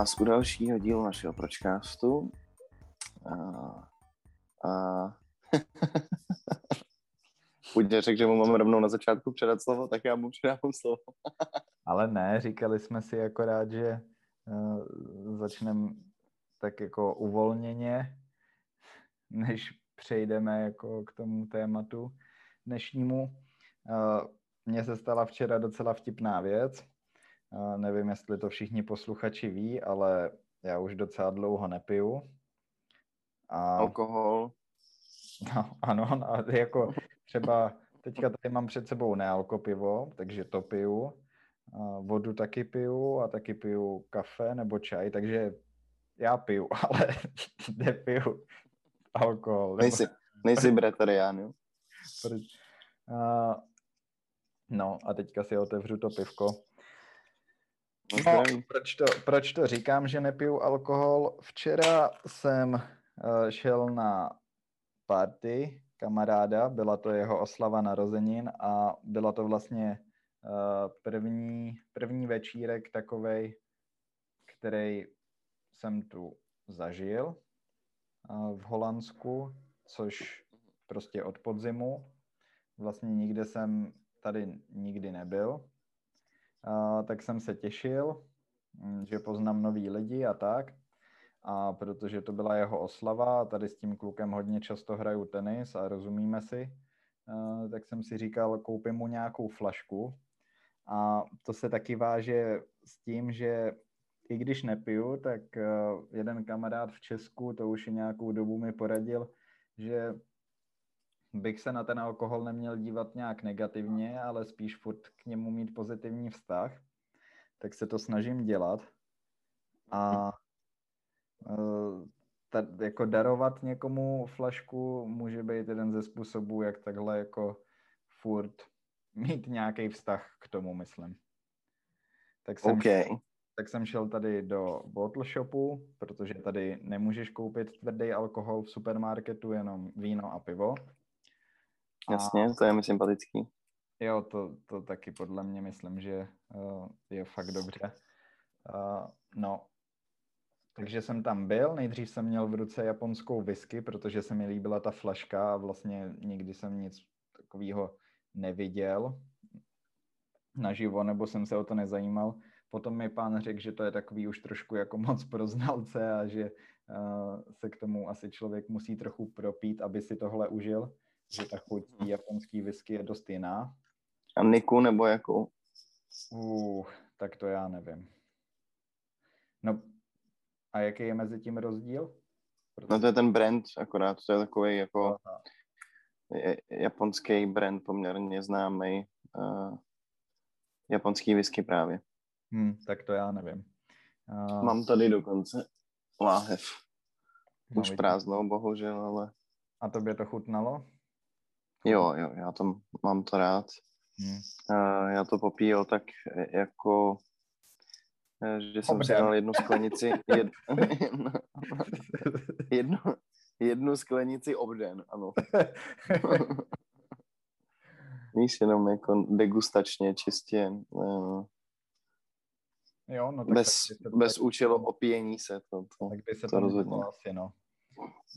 vás u dalšího dílu našeho pročkástu. A, a... Půjde řekl, že mu máme rovnou na začátku předat slovo, tak já mu předávám slovo. Ale ne, říkali jsme si akorát, že uh, začneme tak jako uvolněně, než přejdeme jako k tomu tématu dnešnímu. Uh, mně se stala včera docela vtipná věc. Nevím, jestli to všichni posluchači ví, ale já už docela dlouho nepiju. A... Alkohol. No, ano, a jako třeba teďka tady mám před sebou nealkopivo, takže to piju. A vodu taky piju a taky piju kafe nebo čaj, takže já piju, ale nepiju alkohol. Nejsi, nejsi bratarián, jo? Uh, no a teďka si otevřu to pivko. No, proč, to, proč to říkám, že nepiju alkohol? Včera jsem uh, šel na party kamaráda, byla to jeho oslava narozenin a byla to vlastně uh, první, první večírek takovej, který jsem tu zažil uh, v Holandsku, což prostě od podzimu. Vlastně nikde jsem tady nikdy nebyl. Uh, tak jsem se těšil, hm, že poznám nový lidi a tak. A protože to byla jeho oslava a tady s tím klukem hodně často hraju tenis a rozumíme si, uh, tak jsem si říkal, koupím mu nějakou flašku. A to se taky váže s tím, že i když nepiju, tak jeden kamarád v Česku, to už nějakou dobu mi poradil, že bych se na ten alkohol neměl dívat nějak negativně, ale spíš furt k němu mít pozitivní vztah, tak se to snažím dělat. A uh, ta, jako darovat někomu flašku může být jeden ze způsobů, jak takhle jako furt mít nějaký vztah k tomu, myslím. Tak jsem, okay. šel, tak jsem šel tady do bottle shopu, protože tady nemůžeš koupit tvrdý alkohol v supermarketu, jenom víno a pivo. Jasně, to je mi sympatický. Jo, to, to taky podle mě myslím, že uh, je fakt dobře. Uh, no, takže jsem tam byl, nejdřív jsem měl v ruce japonskou whisky, protože se mi líbila ta flaška a vlastně nikdy jsem nic takového neviděl naživo, nebo jsem se o to nezajímal. Potom mi pán řekl, že to je takový už trošku jako moc pro znalce a že uh, se k tomu asi člověk musí trochu propít, aby si tohle užil že ta chuť japonský whisky je dost jiná. A Niku nebo jakou? Uh, tak to já nevím. No a jaký je mezi tím rozdíl? Protože... No to je ten brand akorát, to je takový jako japonský brand poměrně známý. Uh, japonský whisky právě. Hmm, tak to já nevím. Uh... Mám tady dokonce láhev. No, Už no, prázdnou, bohužel, ale... A tobě to chutnalo? Jo, jo, já to mám to rád. Hmm. Uh, já to popíjel tak jako, eh, že jsem si dal jednu sklenici, jed, jednu, jednu sklenici obden, ano. Víš, jenom jako degustačně, čistě. Uh, jo, no tak bez, tak bez tak, účelu opíjení se. To, to, tak by se to, to rozhodně. asi, no.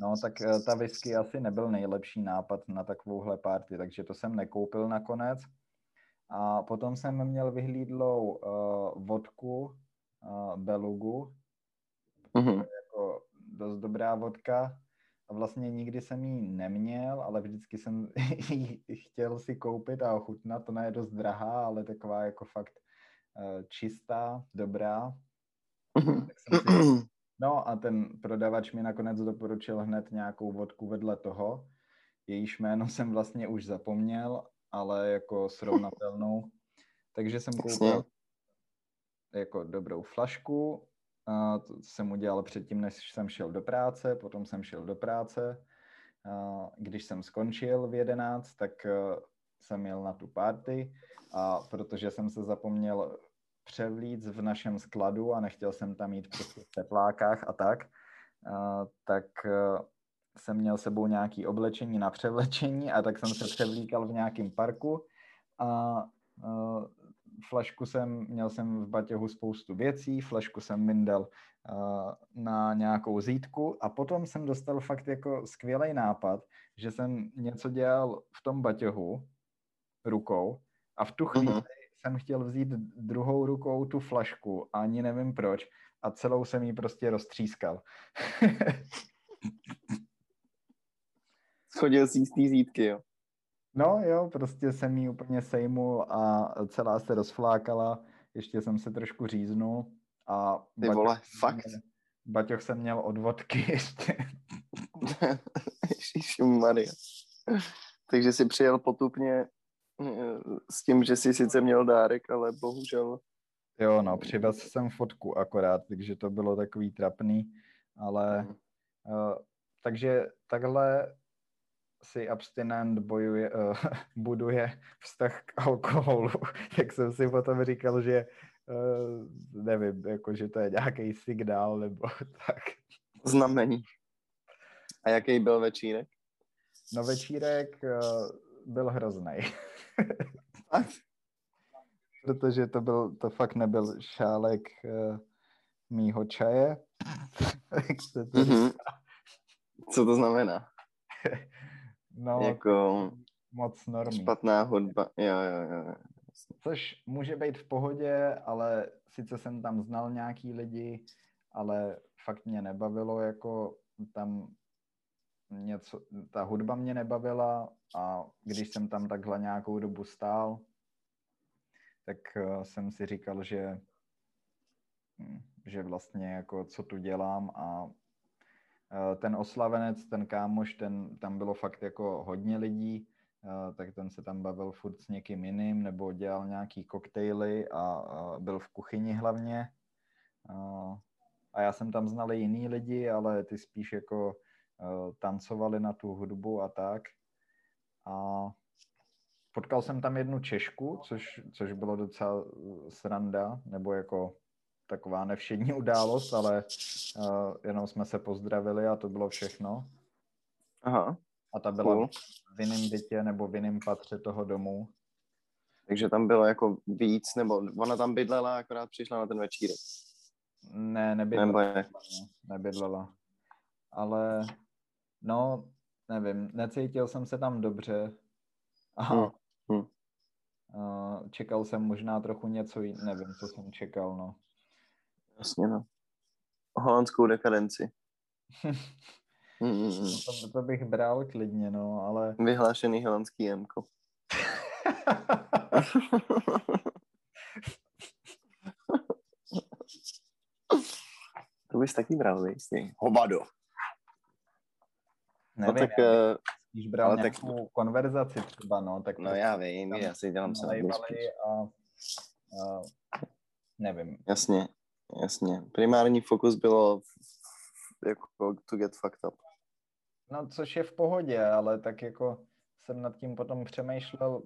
No, tak eh, ta whisky asi nebyl nejlepší nápad na takovouhle party, takže to jsem nekoupil nakonec. A potom jsem měl vyhlídlou uh, vodku uh, Belugu, mm-hmm. jako dost dobrá vodka. A vlastně nikdy jsem ji neměl, ale vždycky jsem ji chtěl si koupit a ochutnat. Ona je dost drahá, ale taková jako fakt uh, čistá, dobrá. Mm-hmm. No a ten prodavač mi nakonec doporučil hned nějakou vodku vedle toho. Jejíž jméno jsem vlastně už zapomněl, ale jako srovnatelnou. Takže jsem koupil jako dobrou flašku. A to jsem udělal předtím, než jsem šel do práce, potom jsem šel do práce. A když jsem skončil v 11, tak eh, jsem jel na tu party a protože jsem se zapomněl převlíc v našem skladu a nechtěl jsem tam jít prostě v teplákách a tak, uh, tak uh, jsem měl sebou nějaký oblečení na převlečení a tak jsem se převlíkal v nějakém parku a uh, flašku jsem, měl jsem v baťohu spoustu věcí, flašku jsem mindal uh, na nějakou zítku a potom jsem dostal fakt jako skvělý nápad, že jsem něco dělal v tom baťohu rukou a v tu chvíli uh-huh. Jsem chtěl vzít druhou rukou tu flašku ani nevím proč a celou jsem ji prostě roztřískal. Schodil si z té zítky, jo? No jo, prostě jsem ji úplně sejmul a celá se rozflákala. Ještě jsem se trošku říznul a... Ty vole, fakt? Baťoch jsem měl od vodky ještě. Maria. Takže si přijel potupně s tím, že jsi sice měl dárek, ale bohužel... Jo, no, přivez jsem fotku akorát, takže to bylo takový trapný, ale... Hmm. Uh, takže takhle si abstinent bojuje, uh, buduje vztah k alkoholu, tak jsem si potom říkal, že uh, nevím, jako, že to je nějaký signál nebo tak. Znamení. A jaký byl večírek? No večírek uh, byl hrozný. Protože to byl, to fakt nebyl šálek uh, mýho čaje. mm-hmm. Co to znamená? No, jako moc normální. Špatná hudba, jo, jo, jo. Což může být v pohodě, ale sice jsem tam znal nějaký lidi, ale fakt mě nebavilo, jako tam něco, ta hudba mě nebavila a když jsem tam takhle nějakou dobu stál, tak uh, jsem si říkal, že, hm, že vlastně jako co tu dělám a Eh, ten oslavenec, ten kámoš, ten, tam bylo fakt jako hodně lidí, eh, tak ten se tam bavil furt s někým jiným, nebo dělal nějaký koktejly a byl v kuchyni hlavně. Eh, a já jsem tam znal jiný lidi, ale ty spíš jako tancovali na tu hudbu a tak. A potkal jsem tam jednu Češku, což, což bylo docela sranda, nebo jako taková nevšední událost, ale uh, jenom jsme se pozdravili a to bylo všechno. Aha. A ta byla cool. v jiném bytě nebo v jiném patře toho domu. Takže tam bylo jako víc, nebo ona tam bydlela, akorát přišla na ten večírek. Ne, nebydlela. Nebo je. Nebydlela. Ale no, nevím, necítil jsem se tam dobře. A hmm. Hmm. Uh, čekal jsem možná trochu něco, nevím, co jsem čekal, no. Jasně, no. Holandskou dekadenci. mm, to, to bych bral klidně, no, ale... Vyhlášený holandský jemko. to bys taky bral, jistý. Hovado. Nevím, no, tak, já spíš bral ale nějakou tak... konverzaci třeba, no. Tak no já vím, já si dělám se a, a, nevím. Jasně, Jasně. Primární fokus bylo jako to get fucked up. No, což je v pohodě, ale tak jako jsem nad tím potom přemýšlel,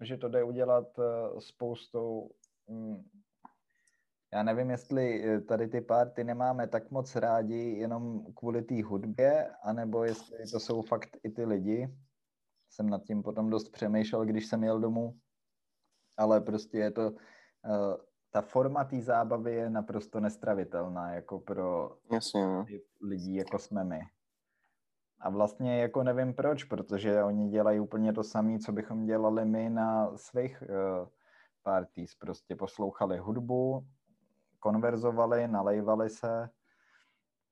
že to jde udělat uh, spoustou um, já nevím, jestli eh, tady ty party nemáme tak moc rádi jenom kvůli té hudbě, anebo jestli to jsou fakt i ty lidi. Jsem nad tím potom dost přemýšlel, když jsem jel domů, ale prostě je to uh, ta forma té zábavy je naprosto nestravitelná jako pro Jasně, no. lidi, jako jsme my. A vlastně jako nevím proč, protože oni dělají úplně to samé, co bychom dělali my na svých uh, parties. Prostě poslouchali hudbu, konverzovali, nalejvali se,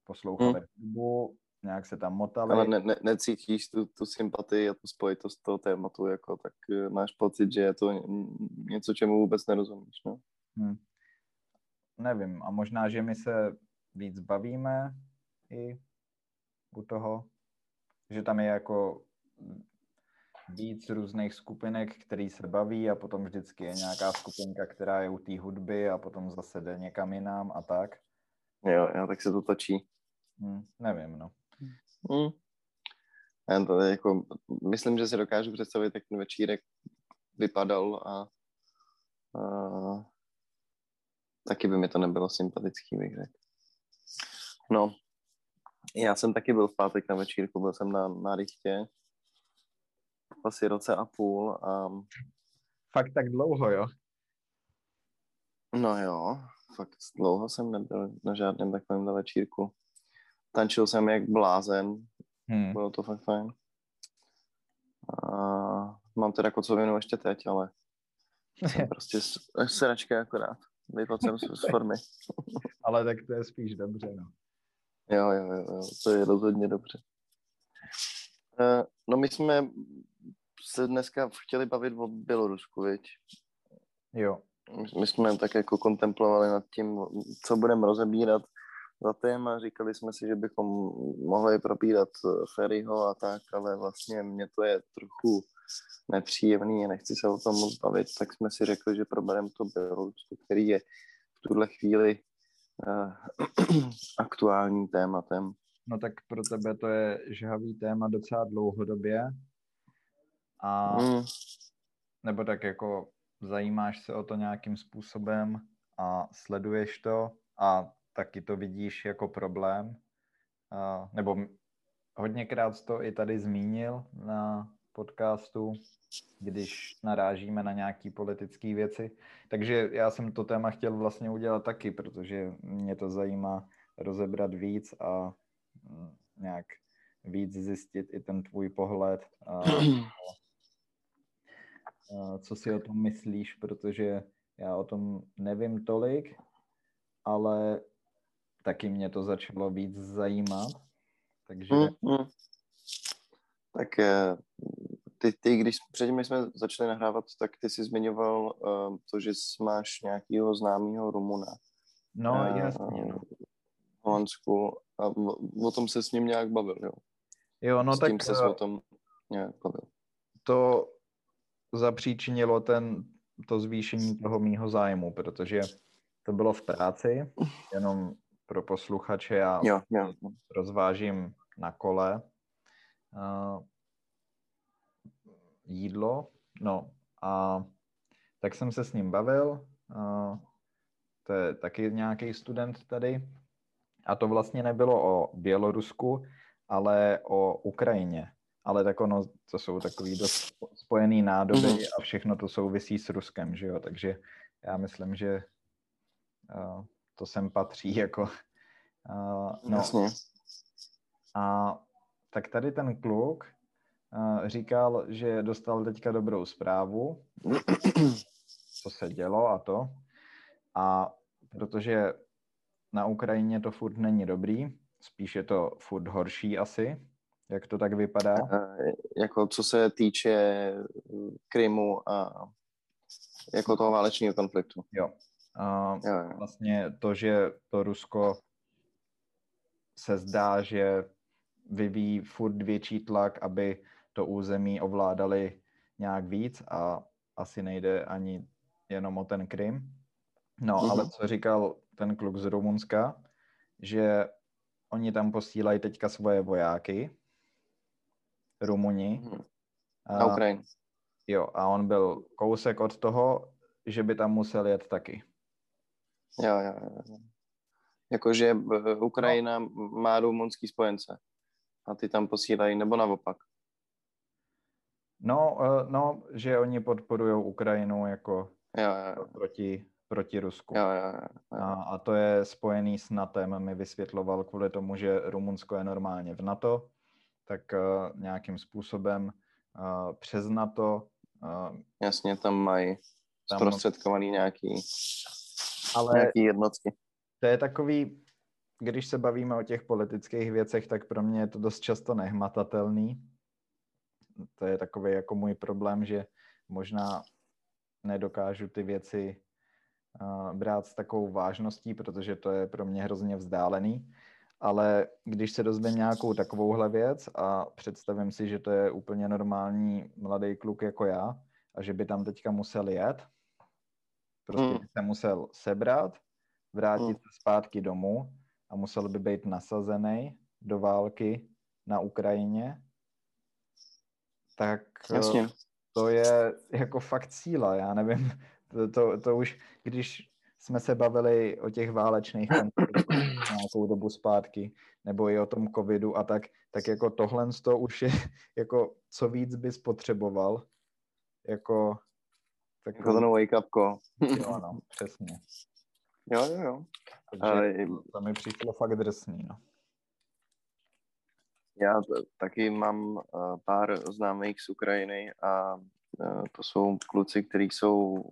poslouchali hmm. hudbu, nějak se tam motali. Ale ne, ne, necítíš tu, tu sympatii a tu spojitost toho tématu, jako, tak uh, máš pocit, že je to něco, čemu vůbec nerozumíš, no? Hmm. Nevím, a možná, že my se víc bavíme i u toho, že tam je jako víc různých skupinek, který se baví a potom vždycky je nějaká skupinka, která je u té hudby a potom zase jde někam jinam a tak. Jo, jo, tak se to točí. Hmm, nevím, no. Hmm. Já to jako, myslím, že si dokážu představit, jak ten večírek vypadal a, a taky by mi to nebylo sympatický, bych řekl. No, Já jsem taky byl v pátek na večírku, byl jsem na, na Richtě. Asi roce a půl a... Fakt tak dlouho, jo? No jo, fakt dlouho jsem nebyl na žádném takovém večírku. Tančil jsem jak blázen, hmm. bylo to fakt fajn. A mám teda kocovinu ještě teď, ale jsem prostě sračka akorát. Vypadl jsem z formy. ale tak to je spíš dobře, no. Jo, jo, jo, to je rozhodně dobře. Uh, no my jsme se dneska chtěli bavit o Bělorusku, viď? Jo. My jsme tak jako kontemplovali nad tím, co budeme rozebírat za téma. Říkali jsme si, že bychom mohli probírat eh, Ferryho a tak, ale vlastně mě to je trochu nepříjemný a nechci se o tom moc bavit, tak jsme si řekli, že probereme to Bělorusko, který je v tuhle chvíli uh, aktuálním tématem. No tak pro tebe to je žhavý téma docela dlouhodobě. A mm. nebo tak jako zajímáš se o to nějakým způsobem a sleduješ to a taky to vidíš jako problém. A, nebo hodněkrát to i tady zmínil na podcastu, když narážíme na nějaké politické věci. Takže já jsem to téma chtěl vlastně udělat taky, protože mě to zajímá rozebrat víc a nějak víc zjistit i ten tvůj pohled. A co si o tom myslíš, protože já o tom nevím tolik, ale taky mě to začalo víc zajímat. Takže... Mm, mm. Tak eh, ty, ty, když předtím jsme začali nahrávat, tak ty jsi zmiňoval uh, to, že máš nějakého známého Rumuna. No, uh, jasně. No. V Holandsku. A o tom se s ním nějak bavil, jo? Jo, no s tak... tím se o tom nějak bavil. To zapříčinilo ten, to zvýšení toho mýho zájmu, protože to bylo v práci, jenom pro posluchače, já jo, jo. rozvážím na kole uh, jídlo, no a tak jsem se s ním bavil, uh, to je taky nějaký student tady, a to vlastně nebylo o Bělorusku, ale o Ukrajině. Ale tak ono, to jsou takový dost spojený nádoby mm. a všechno to souvisí s Ruskem, že jo, takže já myslím, že uh, to sem patří jako... Uh, no. Jasně. A tak tady ten kluk uh, říkal, že dostal teďka dobrou zprávu, co se dělo a to. A protože na Ukrajině to furt není dobrý, spíš je to furt horší asi, jak to tak vypadá? Jako co se týče Krymu a jako toho válečního konfliktu. Jo, a vlastně to, že to Rusko se zdá, že vyvíjí furt větší tlak, aby to území ovládali nějak víc a asi nejde ani jenom o ten Krym. No, uh-huh. ale co říkal ten kluk z Rumunska, že oni tam posílají teďka svoje vojáky, Rumuni. Uh-huh. Na Ukrajinu. Jo, a on byl kousek od toho, že by tam musel jet taky. Jo, jo, jo. Jakože eh, Ukrajina no. má rumunský spojence a ty tam posílají, nebo naopak? No, eh, no, že oni podporují Ukrajinu jako jo, jo, jo. proti, proti Rusku. Jo, jo, jo, jo. A, a to je spojený s NATO, mi vysvětloval kvůli tomu, že Rumunsko je normálně v NATO, tak uh, nějakým způsobem uh, přes NATO. Uh, Jasně, tam mají zprostředkovaný nějaký ale nějaký jednotky. To je takový, když se bavíme o těch politických věcech, tak pro mě je to dost často nehmatatelný. To je takový jako můj problém, že možná nedokážu ty věci uh, brát s takovou vážností, protože to je pro mě hrozně vzdálený. Ale když se dozvím nějakou takovouhle věc a představím si, že to je úplně normální mladý kluk jako já a že by tam teďka musel jet, Prostě mm. by se musel sebrat, vrátit mm. se zpátky domů a musel by být nasazený do války na Ukrajině, tak eh, Jasně. to je jako fakt síla, já nevím, to, to, to už, když jsme se bavili o těch válečných konfliktech nějakou dobu zpátky, nebo i o tom covidu a tak, tak jako tohle to už je, jako co víc bys potřeboval, jako tak jako ten wake up call. jo, no, přesně. Jo, jo, jo. Takže uh, to mi přišlo fakt drsný, no. Já taky mám uh, pár známých z Ukrajiny a uh, to jsou kluci, kteří jsou,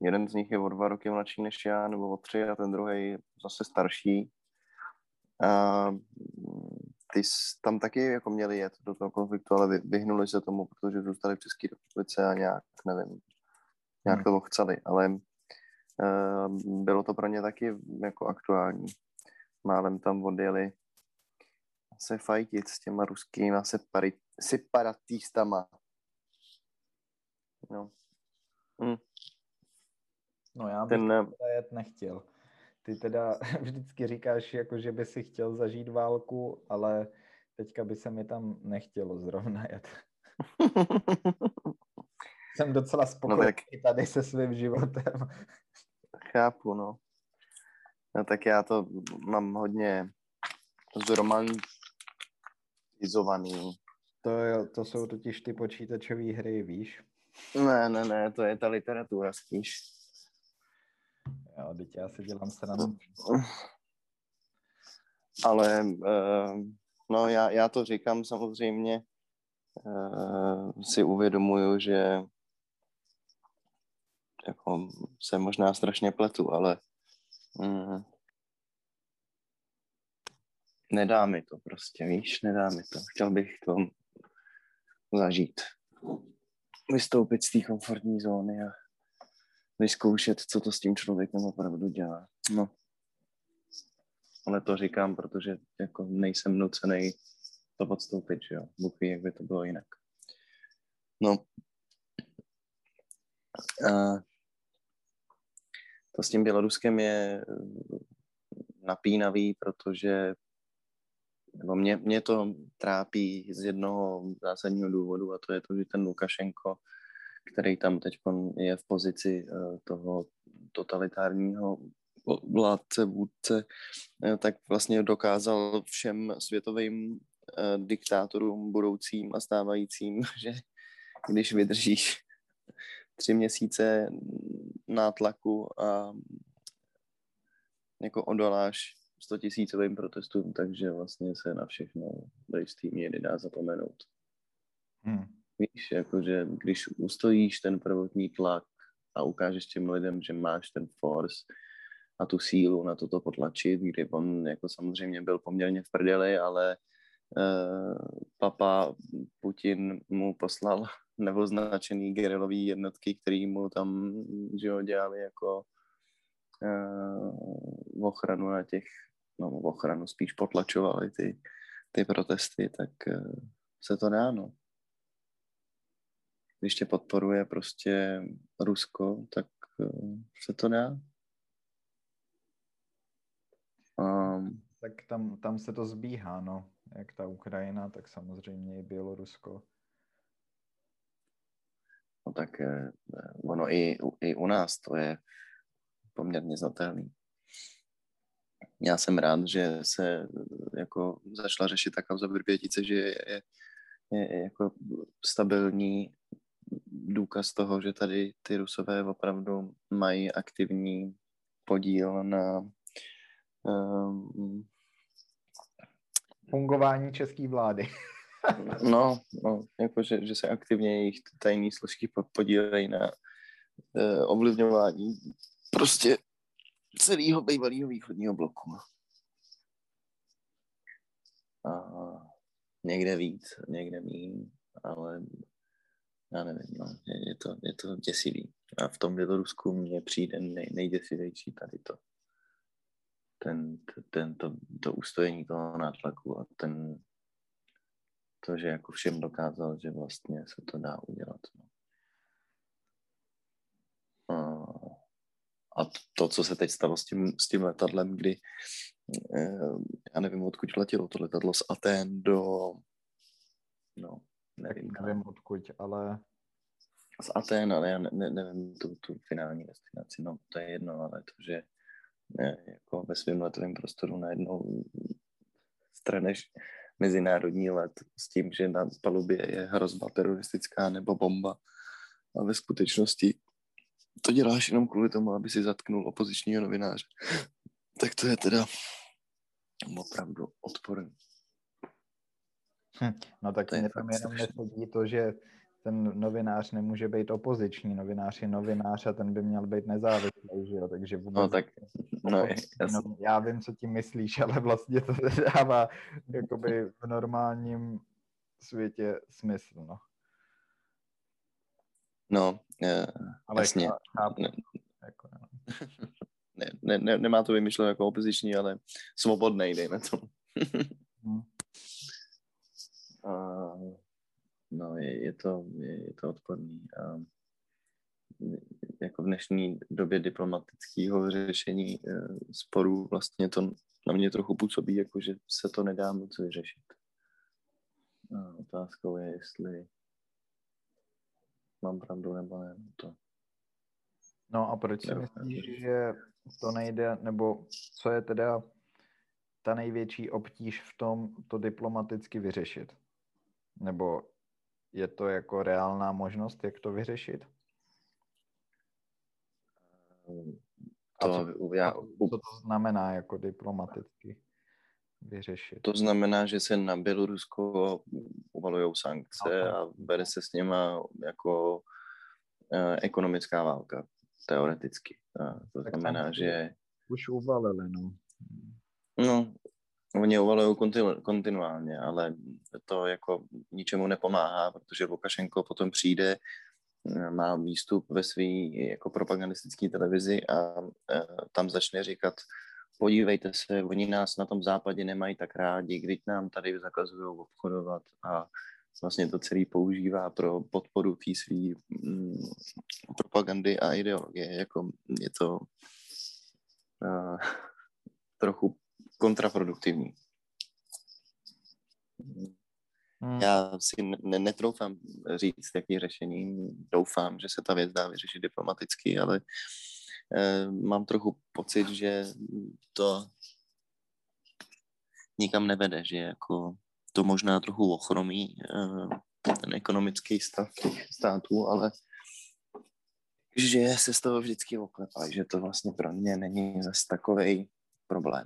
jeden z nich je o dva roky mladší než já, nebo o tři a ten druhý zase starší. Uh, ty tam taky jako měli jet do toho konfliktu, ale vyhnuli se tomu, protože zůstali v České republice a nějak, nevím, nějak hmm. to chceli, ale uh, bylo to pro ně taky jako aktuální. Málem tam odjeli se fajtit s těma ruskými separi, separatistama. No. Hmm. No já bych Ten, teda jet nechtěl. Ty teda vždycky říkáš, jako, že by si chtěl zažít válku, ale teďka by se mi tam nechtělo zrovna jet. Jsem docela spokojený no tak... tady se svým životem. Chápu, no. No tak já to mám hodně zromantizovaný. To, jo, to jsou totiž ty počítačové hry, víš? Ne, ne, ne, to je ta literatura spíš. Jo, teď já si dělám srandu. Ale uh, no já, já to říkám samozřejmě, uh, si uvědomuju, že jako se možná strašně pletu, ale mm, nedá mi to prostě, víš, nedá mi to. Chtěl bych to zažít. Vystoupit z té komfortní zóny a vyzkoušet, co to s tím člověkem opravdu dělá. No. Ale to říkám, protože jako nejsem nucený to podstoupit, že jo. Bůh ví, jak by to bylo jinak. No. A to s tím Běloruskem je napínavý, protože nebo mě, mě to trápí z jednoho zásadního důvodu a to je to, že ten Lukašenko, který tam teď je v pozici eh, toho totalitárního vládce, vůdce, eh, tak vlastně dokázal všem světovým eh, diktátorům budoucím a stávajícím, že když vydržíš tři měsíce nátlaku a jako odoláš 100 tisícovým protestům, takže vlastně se na všechno do jistý míry dá zapomenout. Hmm. Víš, jakože když ustojíš ten prvotní tlak a ukážeš těm lidem, že máš ten force a tu sílu na toto potlačit, kdy on jako samozřejmě byl poměrně v prdeli, ale uh, papa Putin mu poslal neoznačený gerilový jednotky, který mu tam že jo, dělali jako uh, ochranu na těch, no ochranu spíš potlačovali ty, ty protesty, tak uh, se to dá, no. Když tě podporuje prostě Rusko, tak uh, se to dá. Um, tak tam, tam se to zbíhá, no. Jak ta Ukrajina, tak samozřejmě i Bělorusko no tak eh, ono i, i u nás to je poměrně znatelný. Já jsem rád, že se jako začala řešit ta kauza Vrbětice, že je, je, je jako stabilní důkaz toho, že tady ty Rusové opravdu mají aktivní podíl na um, fungování české vlády. No, no jako že, že se aktivně jejich tajné složky podílejí na uh, ovlivňování prostě celého bývalého východního bloku. A někde víc, někde méně, ale já nevím, no, je, je, to, je to děsivý. A v tom Bělorusku mně přijde nej, nejděsivější tady to. Ten, ten, to, to ustojení toho nátlaku a ten, to, že jako všem dokázal, že vlastně se to dá udělat. No. A to, co se teď stalo s tím, s tím letadlem, kdy eh, já nevím, odkud letělo to letadlo z Aten do no, nevím. Tak nevím odkud, ale z Aten, ale já ne, ne, nevím tu, tu finální destinaci, no to je jedno, ale to, že ne, jako ve svém letovém prostoru najednou straneš mezinárodní let s tím, že na palubě je hrozba teroristická nebo bomba a ve skutečnosti to děláš jenom kvůli tomu, aby si zatknul opozičního novináře. Tak to je teda opravdu odporný. Hm, no tak mě tam jenom nesedí to, že ten novinář nemůže být opoziční, novinář je novinář a ten by měl být nezávislý, že jo, takže vůbec... No tak, no, no já vím, co tím myslíš, ale vlastně to dává jakoby v normálním světě smysl, no. No, uh, ale jasně. Chápu, ne, jako, no. ne, ne, ne, nemá to vymyšleno jako opoziční, ale svobodný, dejme to. je, to, je, je to odporný. Uh, jako v dnešní době diplomatického řešení uh, sporů vlastně to na mě trochu působí, jako že se to nedá moc vyřešit. Uh, otázkou je, jestli mám pravdu nebo ne. To... No a proč si myslíš, že to nejde, nebo co je teda ta největší obtíž v tom to diplomaticky vyřešit? Nebo je to jako reálná možnost, jak to vyřešit? To, a co, já, co to znamená jako diplomaticky vyřešit? To znamená, že se na Bělorusko uvalují sankce a bere se s nima jako uh, ekonomická válka, teoreticky. Uh, to tak znamená, že... Už uvalili, no. No, oni uvalují kontinu, kontinuálně, ale to jako ničemu nepomáhá, protože Lukašenko potom přijde, má výstup ve své jako propagandistické televizi a uh, tam začne říkat podívejte se, oni nás na tom západě nemají tak rádi, když nám tady zakazují obchodovat a vlastně to celý používá pro podporu té své mm, propagandy a ideologie. Jako je to uh, trochu kontraproduktivní. Hmm. Já si ne- netroufám říct, jaký řešení. Doufám, že se ta věc dá vyřešit diplomaticky, ale Eh, mám trochu pocit, že to nikam nevede, že jako to možná trochu ochromí eh, ten ekonomický stav těch států, ale že se z toho vždycky oklepá, že to vlastně pro mě není zase takový problém.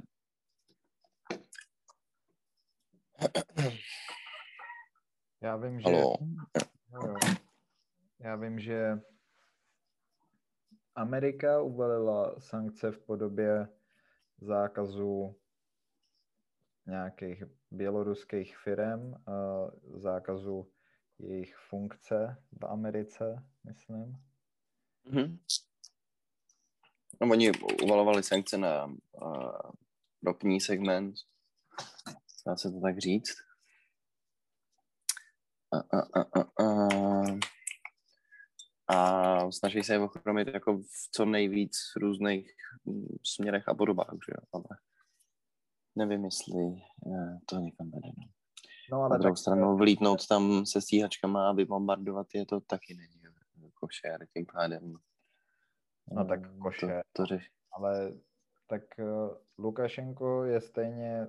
Já vím, že... Halo. Já vím, že Amerika uvalila sankce v podobě zákazu nějakých běloruských firm, zákazu jejich funkce v Americe, myslím. Mm-hmm. No, oni uvalovali sankce na uh, ropní segment, dá se to tak říct. A, a, a, a, a a snaží se je ochromit jako v co nejvíc různých mm, směrech a podobách, že jo, ale nevím, jestli eh, to někam vede. No. No, ale Na druhou tak... stranu vlítnout tam se stíhačkama a vybombardovat je to taky není košer tím pádem. No tak eh, košer, to, to řeš. ale tak Lukašenko je stejně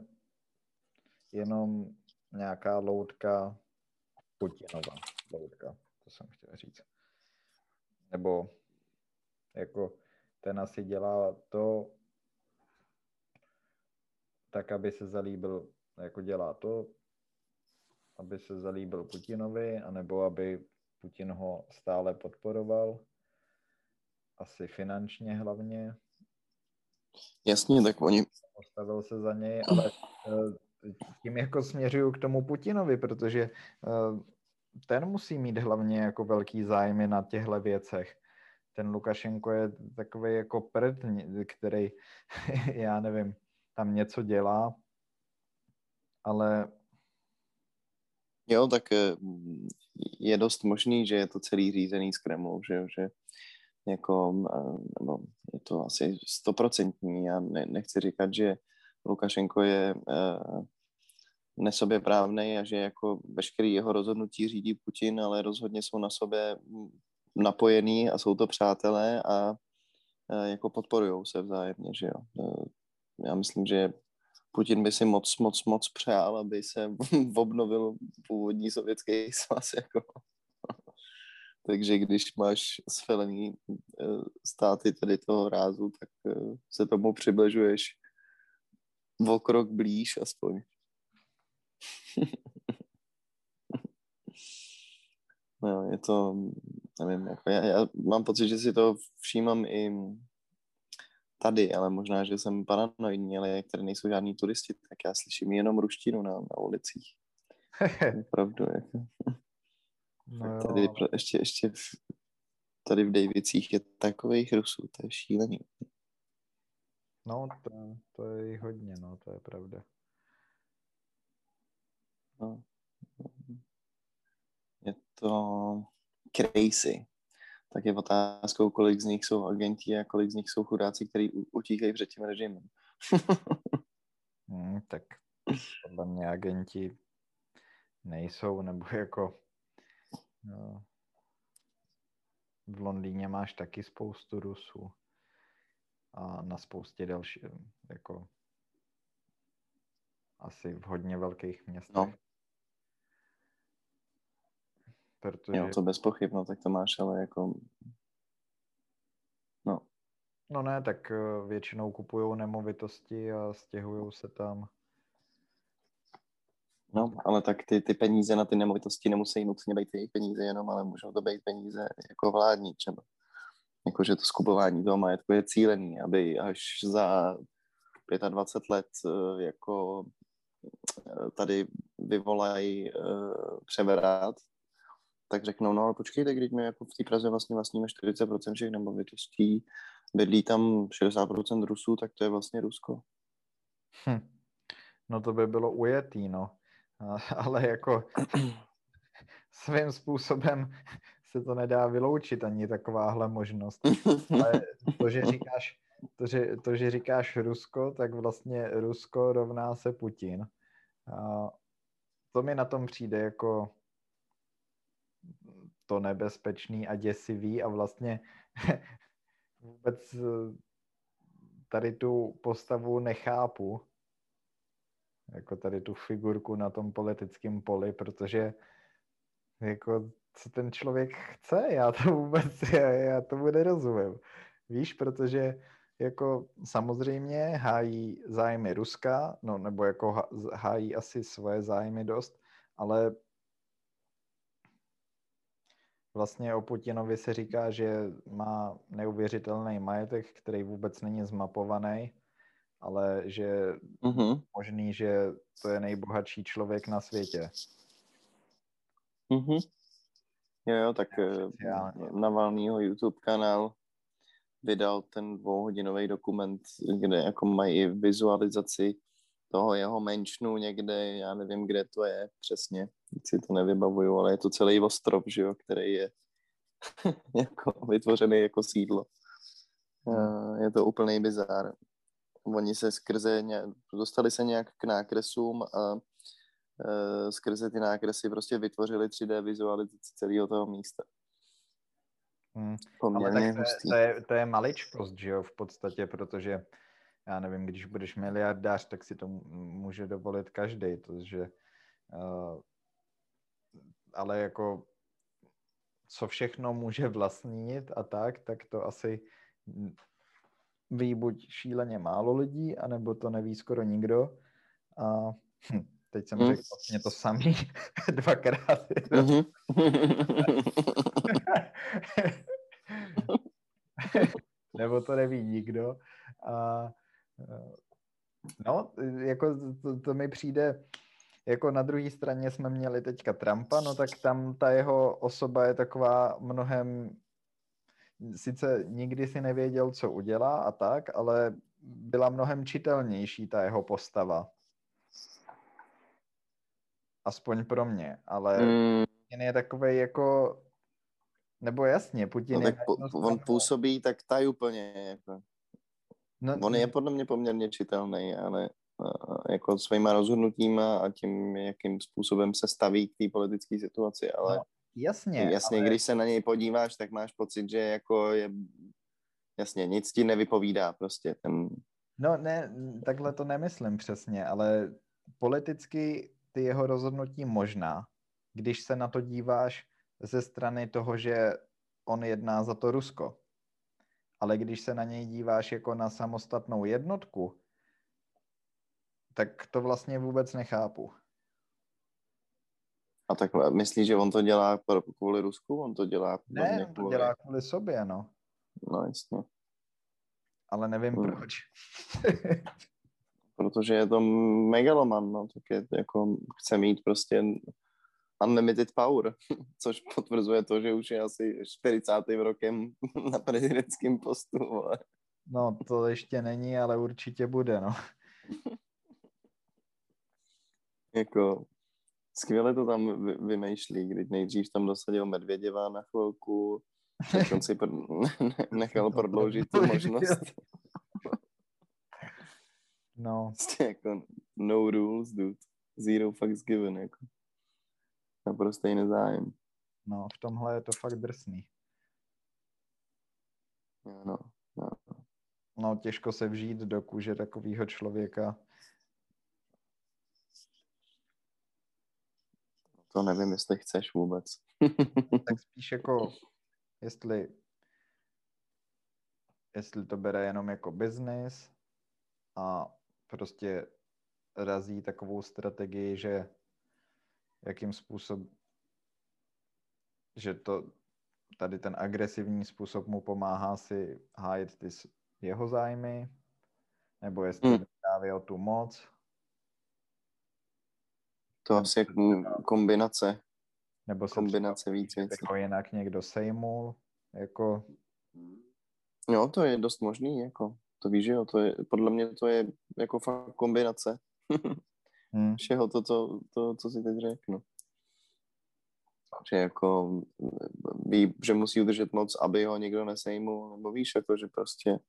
jenom nějaká loutka Putinova loutka, to jsem chtěl říct. Nebo jako ten asi dělá to tak, aby se zalíbil, jako dělá to, aby se zalíbil Putinovi, anebo aby Putin ho stále podporoval, asi finančně hlavně. Jasně, tak oni... Postavil se za něj, ale eh, tím jako směřuju k tomu Putinovi, protože eh, ten musí mít hlavně jako velký zájmy na těchto věcech. Ten Lukašenko je takový jako prd, který, já nevím, tam něco dělá, ale... Jo, tak eh, je dost možný, že je to celý řízený z Kremlu, že, že jako, eh, nebo je to asi stoprocentní. Já ne, nechci říkat, že Lukašenko je uh, nesoběprávný a že jako veškerý jeho rozhodnutí řídí Putin, ale rozhodně jsou na sobě napojený a jsou to přátelé a jako podporují se vzájemně, že jo. Já myslím, že Putin by si moc, moc, moc přál, aby se obnovil původní sovětský svaz. Jako. Takže když máš sfelený státy tady toho rázu, tak se tomu přibližuješ o krok blíž aspoň. no, je to, nevím, jako já, já mám pocit, že si to všímám i tady, ale možná, že jsem paranoidní, ale jak tady nejsou žádní turisti, tak já slyším jenom ruštinu na, na ulicích. Opravdu, jako. No tady ještě, ještě v, tady v Davicích je takových Rusů, to je šílený. No, to, to je hodně, no, to je pravda. No. Je to crazy. Tak je otázkou, kolik z nich jsou agenti a kolik z nich jsou chudáci, kteří utíkají před tím režimem. hmm, tak podle mě agenti nejsou, nebo jako no, v Londýně máš taky spoustu Rusů a na spoustě další, jako asi v hodně velkých městech. No. Protože... Jo, to bez pochyb, no tak to máš, ale jako... No. No ne, tak eh, většinou kupují nemovitosti a stěhují se tam. No, ale tak ty, ty peníze na ty nemovitosti nemusí nutně být jejich peníze jenom, ale můžou to být peníze jako vládní třeba. Jakože to skupování toho majetku je cílený, aby až za 25 let eh, jako eh, tady vyvolají převerát, tak řeknou, no ale počkejte, když my jako v té Praze vlastně vlastníme 40% všech nemovitostí, bydlí tam 60% Rusů, tak to je vlastně Rusko. Hm. No to by bylo ujetý, no. Ale jako svým způsobem se to nedá vyloučit ani takováhle možnost. Ale to, že říkáš, to, že, to, že říkáš Rusko, tak vlastně Rusko rovná se Putin. A to mi na tom přijde jako to nebezpečný a děsivý a vlastně vůbec eh, tady tu postavu nechápu, jako tady tu figurku na tom politickém poli, protože jako co ten člověk chce, já to vůbec, já, já tomu nerozumím. Víš, protože jako samozřejmě hájí zájmy Ruska, no nebo jako hájí asi svoje zájmy dost, ale Vlastně o Putinovi se říká, že má neuvěřitelný majetek, který vůbec není zmapovaný, ale že mm-hmm. možný, že to je nejbohatší člověk na světě. Mm-hmm. Jo, jo, tak Navalnýho YouTube kanál vydal ten dvouhodinový dokument, kde jako mají vizualizaci toho jeho menšnu někde, já nevím, kde to je přesně, si to nevybavuju, ale je to celý ostrov, že jo, který je jako vytvořený jako sídlo. Je to úplný bizár. Oni se skrze, nějak, dostali se nějak k nákresům a skrze ty nákresy prostě vytvořili 3D vizualizaci celého toho místa. Hmm. Ale tak to je, to, je, to je maličkost, že jo, v podstatě, protože já nevím, když budeš miliardář, tak si to může dovolit každý, protože uh, ale jako co všechno může vlastnit a tak, tak to asi ví buď šíleně málo lidí, anebo to neví skoro nikdo. A hm, teď jsem mm. řekl vlastně to samý dvakrát. Mm-hmm. nebo to neví nikdo. A No, jako to, to mi přijde, jako na druhé straně jsme měli teďka Trumpa, no tak tam ta jeho osoba je taková mnohem, sice nikdy si nevěděl, co udělá a tak, ale byla mnohem čitelnější ta jeho postava. Aspoň pro mě, ale mm. je takový jako, nebo jasně, Putin no, je... Po, on působí tak tajuplně, jako. No, On je podle mě poměrně čitelný, ale jako svýma rozhodnutíma a tím, jakým způsobem se staví k té politické situaci, ale... No, Jasně. Jasně, ale... když se na něj podíváš, tak máš pocit, že jako je, jasně, nic ti nevypovídá prostě ten... No ne, takhle to nemyslím přesně, ale politicky ty jeho rozhodnutí možná, když se na to díváš ze strany toho, že on jedná za to Rusko. Ale když se na něj díváš jako na samostatnou jednotku, tak to vlastně vůbec nechápu. A tak myslíš, že on to dělá kvůli Rusku? On to dělá Ne, on to kvůli... dělá kvůli sobě, no. No, jasně. Ale nevím hmm. proč. Protože je to megaloman, no, tak je, jako chce mít prostě unlimited power, což potvrzuje to, že už je asi 40. rokem na prezidentském postu. Ale... No, to ještě není, ale určitě bude, no. jako, skvěle to tam vymýšlí, když nejdřív tam dosadil Medvěděva na chvilku, tak on si pr- nechal prodloužit tu možnost. No. Prostě jako no rules, dude. Zero fucks given, jako. Naprostý nezájem. No, v tomhle je to fakt drsný. No, no, no. Těžko se vžít do kůže takového člověka. To nevím, jestli chceš vůbec. tak spíš jako, jestli, jestli to bere jenom jako business a prostě razí takovou strategii, že jakým způsob, že to tady ten agresivní způsob mu pomáhá si hájit ty jeho zájmy, nebo jestli hmm. právě o tu moc. To asi je kombinace. Nebo se kombinace víc věcí. Jako jinak někdo sejmul, jako... Jo, to je dost možný, jako. To víš, že jo, to je, podle mě to je jako fakt kombinace. hmm. Všeho to, co, to, co si teď řeknu. Že jako ví, že musí udržet moc, aby ho někdo nesejmul, nebo víš, jako, že prostě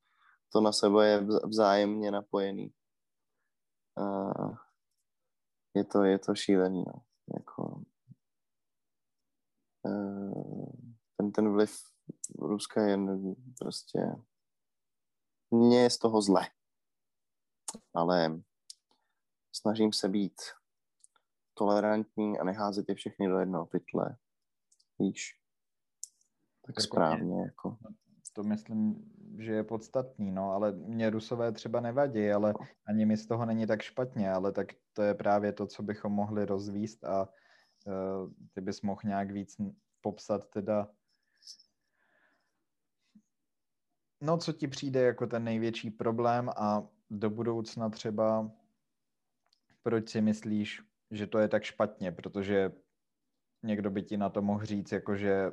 to na sebe je vzájemně napojený. A je to, je to šílený, no. Jako, e, ten, ten vliv Ruska je prostě mně je z toho zle. Ale snažím se být tolerantní a neházet je všechny do jednoho pytle. Víš? Tak jako správně, mě, jako. To myslím, že je podstatný, no, ale mě Rusové třeba nevadí, ale ani mi z toho není tak špatně, ale tak to je právě to, co bychom mohli rozvíst a uh, ty bys mohl nějak víc popsat teda No, co ti přijde jako ten největší problém a do budoucna třeba proč si myslíš, že to je tak špatně, protože někdo by ti na to mohl říct, jako že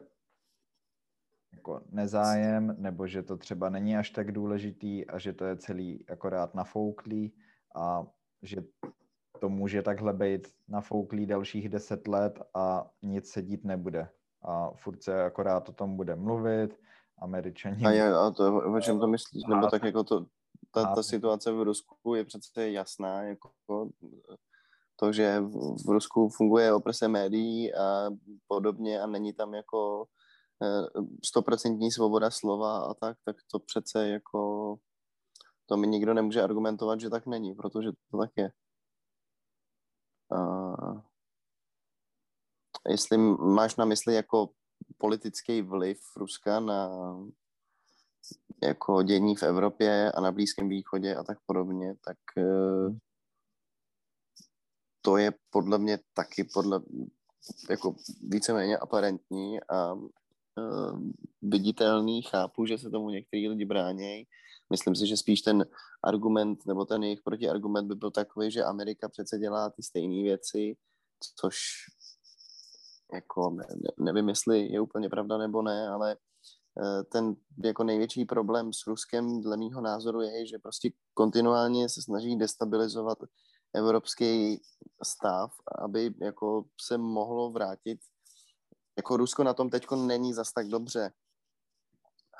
jako nezájem, nebo že to třeba není až tak důležitý a že to je celý akorát nafouklý a že to může takhle být nafouklý dalších deset let a nic se dít nebude. A furt se akorát o tom bude mluvit Američani. A, je, a to, o čem to myslíš? Nebo tak jako to, ta, ta situace v Rusku je přece jasná, jako to, že v Rusku funguje oprese médií a podobně a není tam jako eh, stoprocentní svoboda slova a tak, tak to přece jako to mi nikdo nemůže argumentovat, že tak není, protože to tak je. A jestli máš na mysli jako politický vliv Ruska na jako dění v Evropě a na Blízkém východě a tak podobně, tak eh, to je podle mě taky podle jako víceméně aparentní a uh, viditelný. Chápu, že se tomu některý lidi bránějí. Myslím si, že spíš ten argument nebo ten jejich protiargument by byl takový, že Amerika přece dělá ty stejné věci, což jako ne, nevím, jestli je úplně pravda nebo ne, ale eh, ten jako největší problém s Ruskem dle mýho názoru je, že prostě kontinuálně se snaží destabilizovat evropský stav, aby jako se mohlo vrátit. Jako Rusko na tom teď není zas tak dobře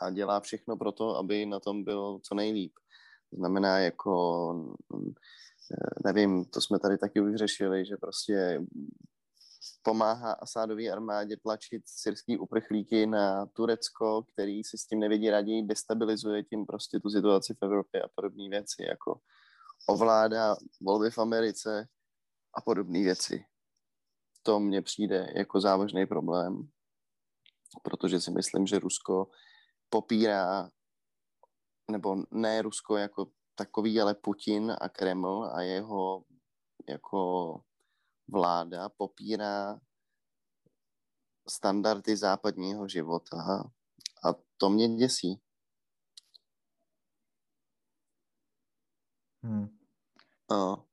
a dělá všechno pro to, aby na tom bylo co nejlíp. To znamená jako, eh, nevím, to jsme tady taky už řešili, že prostě pomáhá Asádové armádě tlačit syrský uprchlíky na Turecko, který si s tím nevědí raději, destabilizuje tím prostě tu situaci v Evropě a podobné věci, jako ovládá volby v Americe a podobné věci. To mně přijde jako závažný problém, protože si myslím, že Rusko popírá, nebo ne Rusko jako takový, ale Putin a Kreml a jeho jako vláda popírá standardy západního života a to mě děsí. Hmm. No.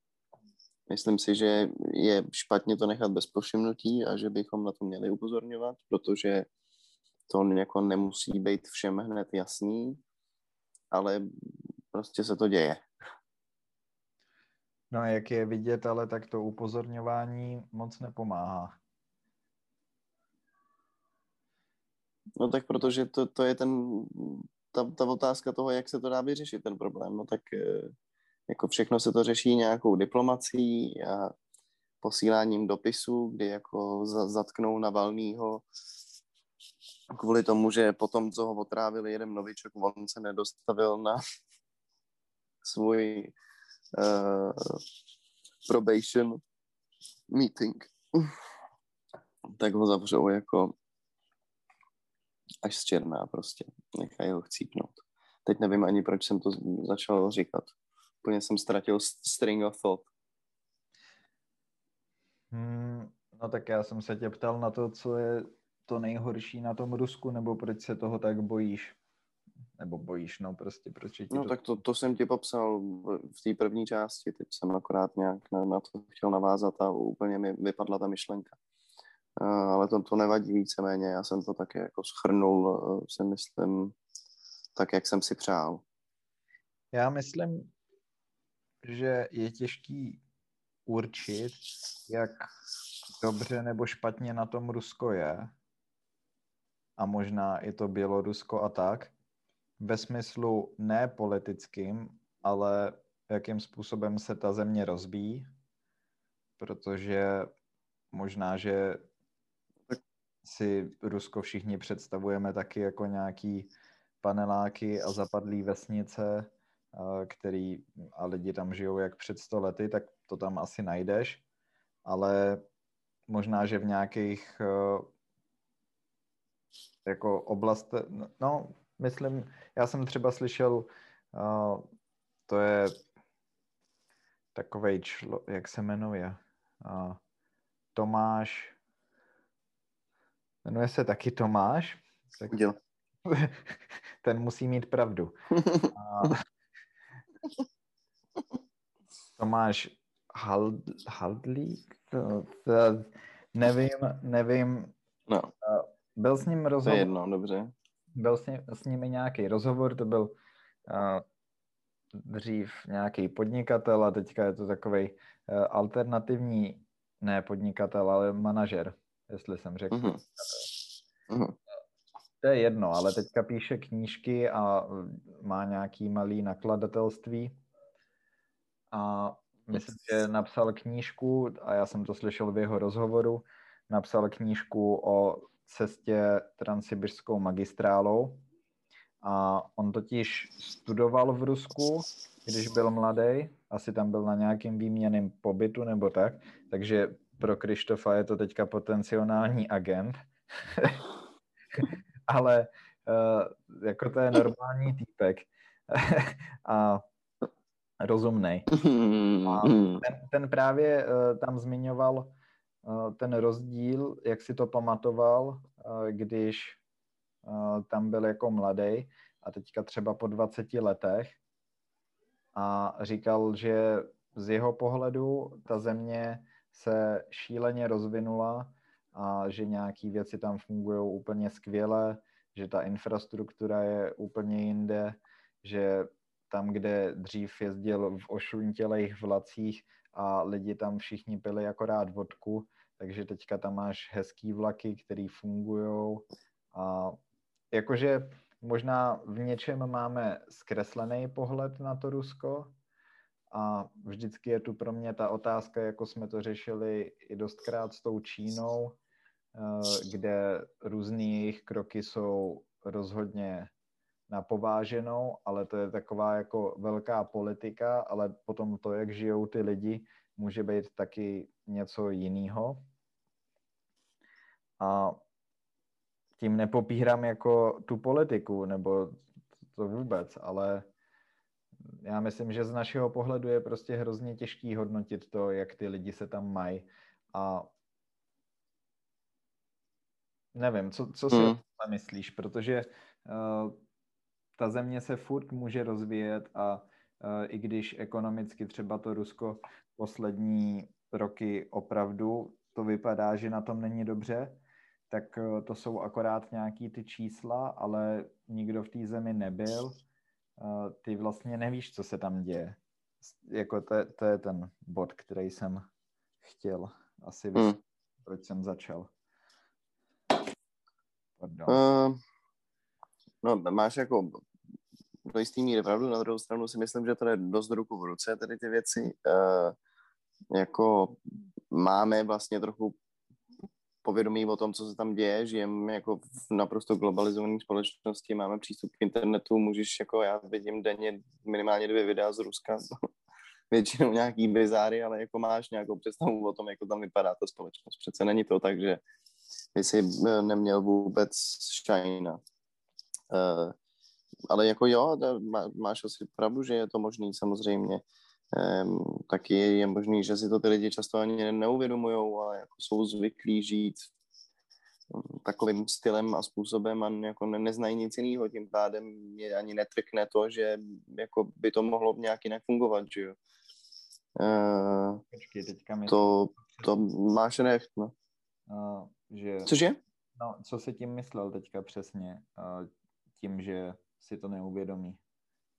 Myslím si, že je špatně to nechat bez povšimnutí a že bychom na to měli upozorňovat, protože to jako nemusí být všem hned jasný, ale prostě se to děje. No a jak je vidět, ale tak to upozorňování moc nepomáhá. No tak protože to, to je ten, ta, ta otázka toho, jak se to dá vyřešit, ten problém. No tak eh, jako všechno se to řeší nějakou diplomací a posíláním dopisů, kdy jako zatknou Navalnýho kvůli tomu, že potom, co ho otrávili jeden novičok, on se nedostavil na svůj uh, probation meeting, tak ho zavřou jako až z černá prostě. Nechají ho chcípnout. Teď nevím ani, proč jsem to začal říkat. Úplně jsem ztratil string of thought. Hmm, no tak já jsem se tě ptal na to, co je to nejhorší na tom Rusku, nebo proč se toho tak bojíš? Nebo bojíš, no prostě, proč ti No to... tak to, to jsem ti popsal v té první části, teď jsem akorát nějak na, na to chtěl navázat a úplně mi vypadla ta myšlenka. Uh, ale to, to nevadí víceméně, já jsem to také jako schrnul, uh, si myslím, tak, jak jsem si přál. Já myslím, že je těžký určit, jak dobře nebo špatně na tom Rusko je. A možná i to Bělorusko a tak. Ve smyslu ne politickým, ale jakým způsobem se ta země rozbíjí. Protože možná, že si Rusko všichni představujeme taky jako nějaký paneláky a zapadlý vesnice, který a lidi tam žijou jak před sto lety, tak to tam asi najdeš, ale možná, že v nějakých jako oblast, no, myslím, já jsem třeba slyšel, to je takovej člo, jak se jmenuje, Tomáš, jmenuje se taky Tomáš, tak, ten musí mít pravdu. A, Tomáš Hald, Haldlík? To, to, nevím, nevím. No. Byl s ním rozhovor. To je jedno, dobře. Byl s, ním, s nimi nějaký rozhovor, to byl uh, dřív nějaký podnikatel a teďka je to takový uh, alternativní, ne podnikatel, ale manažer, jestli jsem řekl. Uh-huh. To je jedno, ale teďka píše knížky a má nějaký malý nakladatelství a myslím, že napsal knížku, a já jsem to slyšel v jeho rozhovoru, napsal knížku o cestě transsibirskou magistrálou a on totiž studoval v Rusku, když byl mladý, asi tam byl na nějakým výměným pobytu nebo tak, takže pro Krištofa je to teďka potenciální agent. Ale uh, jako to je normální týpek. a rozumnej. A ten, ten právě uh, tam zmiňoval ten rozdíl, jak si to pamatoval, uh, když uh, tam byl jako mladý a teďka třeba po 20 letech a říkal, že z jeho pohledu ta země se šíleně rozvinula a že nějaké věci tam fungují úplně skvěle, že ta infrastruktura je úplně jinde, že tam, kde dřív jezdil v ošuntělejch vlacích a lidi tam všichni pili akorát vodku, takže teďka tam máš hezký vlaky, které fungují a jakože možná v něčem máme zkreslený pohled na to Rusko, A vždycky je tu pro mě ta otázka, jako jsme to řešili i dostkrát s tou Čínou, eh, kde různé jejich kroky jsou rozhodně na pováženou, ale to je taková jako velká politika, ale potom to, jak žijou ty lidi, může být taky něco jiného. A tím nepopírám jako tu politiku, nebo to vůbec, ale já myslím, že z našeho pohledu je prostě hrozně těžký hodnotit to, jak ty lidi se tam mají a nevím, co, co si hmm. myslíš, protože uh, ta země se furt může rozvíjet a uh, i když ekonomicky třeba to Rusko poslední roky opravdu to vypadá, že na tom není dobře, tak uh, to jsou akorát nějaký ty čísla, ale nikdo v té zemi nebyl uh, ty vlastně nevíš, co se tam děje. Jako to, to je ten bod, který jsem chtěl asi hmm. proč jsem začal. Uh, no, máš jako do jistý míry pravdu, na druhou stranu si myslím, že to je dost ruku v ruce, tady ty věci. Uh, jako máme vlastně trochu povědomí o tom, co se tam děje, žijeme jako v naprosto globalizované společnosti, máme přístup k internetu, můžeš jako já vidím denně minimálně dvě videa z Ruska, většinou nějaký bizáry, ale jako máš nějakou představu o tom, jak to tam vypadá ta společnost. Přece není to tak, že by si eh, neměl vůbec šajna. Uh, ale jako jo, má, máš asi pravdu, že je to možný samozřejmě. Um, taky je možný, že si to ty lidi často ani neuvědomují, ale jako jsou zvyklí žít takovým stylem a způsobem a jako ne, neznají nic jiného, tím pádem mě ani netrkne to, že jako by to mohlo nějak jinak fungovat, že jo. Uh, Počkej, teďka mi... To, to máš recht, no. Uh, že... Cože? No, co si tím myslel teďka přesně, uh, tím, že si to neuvědomí,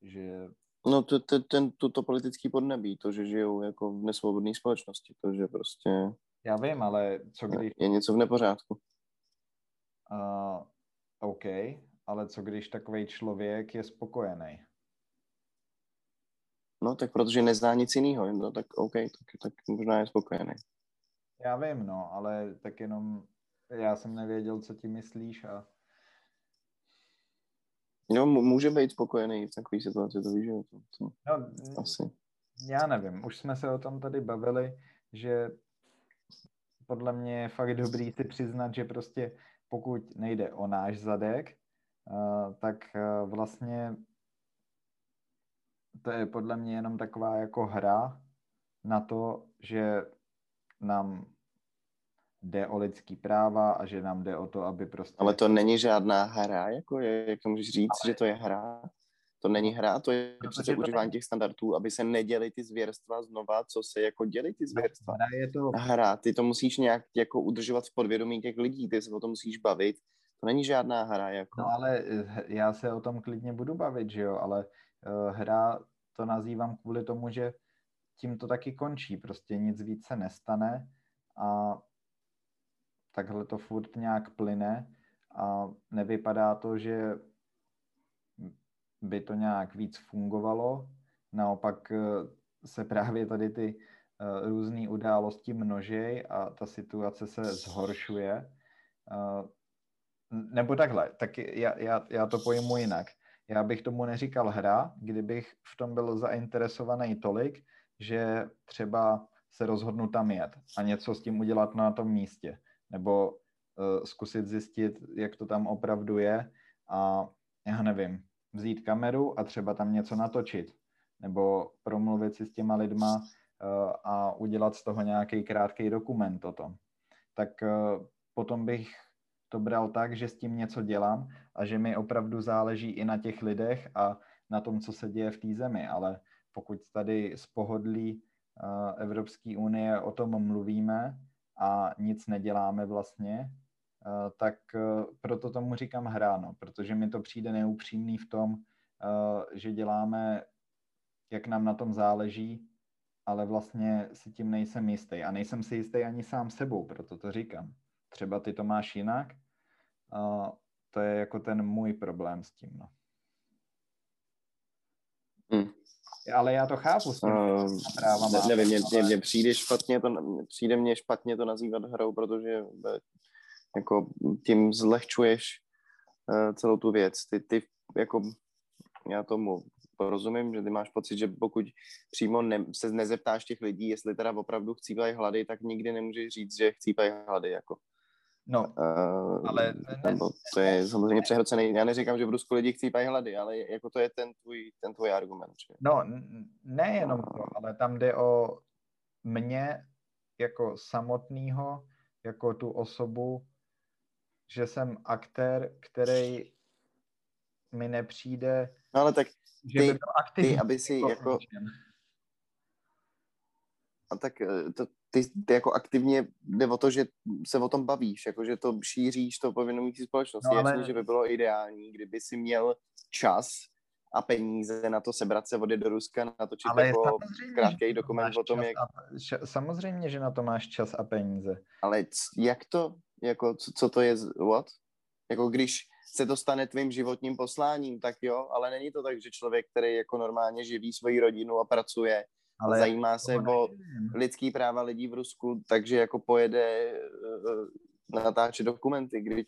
že No to, to, ten, tuto politický podnebí, to, že žijou jako v nesvobodné společnosti, to, že prostě... Já vím, ale co když... Je něco v nepořádku. Uh, OK, ale co když takový člověk je spokojený? No tak protože nezná nic jiného, no tak OK, tak, tak možná je spokojený. Já vím, no, ale tak jenom já jsem nevěděl, co ti myslíš a No, může být spokojený v takové situaci, to víš, že to, to no, asi. Já nevím, už jsme se o tom tady bavili, že podle mě je fakt dobrý si přiznat, že prostě pokud nejde o náš zadek, uh, tak uh, vlastně to je podle mě jenom taková jako hra na to, že nám jde o lidský práva a že nám jde o to, aby prostě... Ale to není žádná hra, jako je, jak to můžeš říct, Ale... že to je hra? To není hra, to je no, přece užívání těch standardů, aby se neděli ty zvěrstva znova, co se jako děli ty zvěrstva. Hra je to... Hra, ty to musíš nějak jako udržovat v podvědomí těch lidí, ty se o tom musíš bavit. To není žádná hra, jako. No ale eh, já se o tom klidně budu bavit, že jo, ale uh, hra to nazývám kvůli tomu, že tím to taky končí, prostě nic víc se nestane a takhle to furt nějak plyne a nevypadá to, že by to nějak víc fungovalo. Naopak eh, se právě tady ty eh, různé události množej a ta situace se zhoršuje. Eh, nebo takhle, tak já, já, já to pojmu jinak. Já bych tomu neříkal hra, kdybych v tom byl zainteresovaný tolik, že třeba se rozhodnu tam jet a něco s tím udělat na tom místě nebo uh, zkusit zjistit, jak to tam opravdu je a já nevím, vzít kameru a třeba tam něco natočit, nebo promluvit si s těma lidma uh, a udělat z toho nějaký krátký dokument o tom. Tak uh, potom bych to bral tak, že s tím něco dělám a že mi opravdu záleží i na těch lidech a na tom, co se děje v té zemi, ale pokud tady z pohodlí uh, Evropské unie o tom mluvíme, a nic neděláme vlastně, eh, tak eh, proto tomu říkám hráno, protože mi to přijde neupřímný v tom, eh, že děláme, jak nám na tom záleží, ale vlastně si tím nejsem jistý. A nejsem si jistý ani sám sebou, proto to říkám. Třeba ty to máš jinak, to je jako ten můj problém s tím. No. Hmm. Ale já to chápu s tím uh, nevím, mě, mě, mě, přijde špatně to, přijde mě špatně to nazývat hrou, protože eh, jako tím zlehčuješ uh, celou tu věc. Ty, ty jako, já tomu porozumím, že ty máš pocit, že pokud přímo ne, se nezeptáš těch lidí, jestli teda opravdu chcípají hlady, tak nikdy nemůžeš říct, že chcípají hlady, jako. No, uh, ale... Ne, to je samozřejmě přehrocený. Já neříkám, že v Rusku lidi chcípají hlady, ale jako to je ten tvůj, ten tvůj argument. Že? No, nejenom to, ale tam jde o mě jako samotného, jako tu osobu, že jsem aktér, který mi nepřijde... No ale tak že ty, by byl aktivní. Ty, aby si jako... jako a tak eh, to, ty, ty jako aktivně jde o to, že se o tom bavíš, jako že to šíříš, to povědomící společnosti. No, ale... Jasně, že by bylo ideální, kdyby si měl čas a peníze na to sebrat se vody do Ruska, natočit ale jako krátký dokument o tom, jak... A, samozřejmě, že na to máš čas a peníze. Ale jak to, jako, co, co to je, what? Jako když se to stane tvým životním posláním, tak jo, ale není to tak, že člověk, který jako normálně živí svoji rodinu a pracuje, ale zajímá se o lidský práva lidí v Rusku, takže jako pojede uh, natáčet dokumenty, když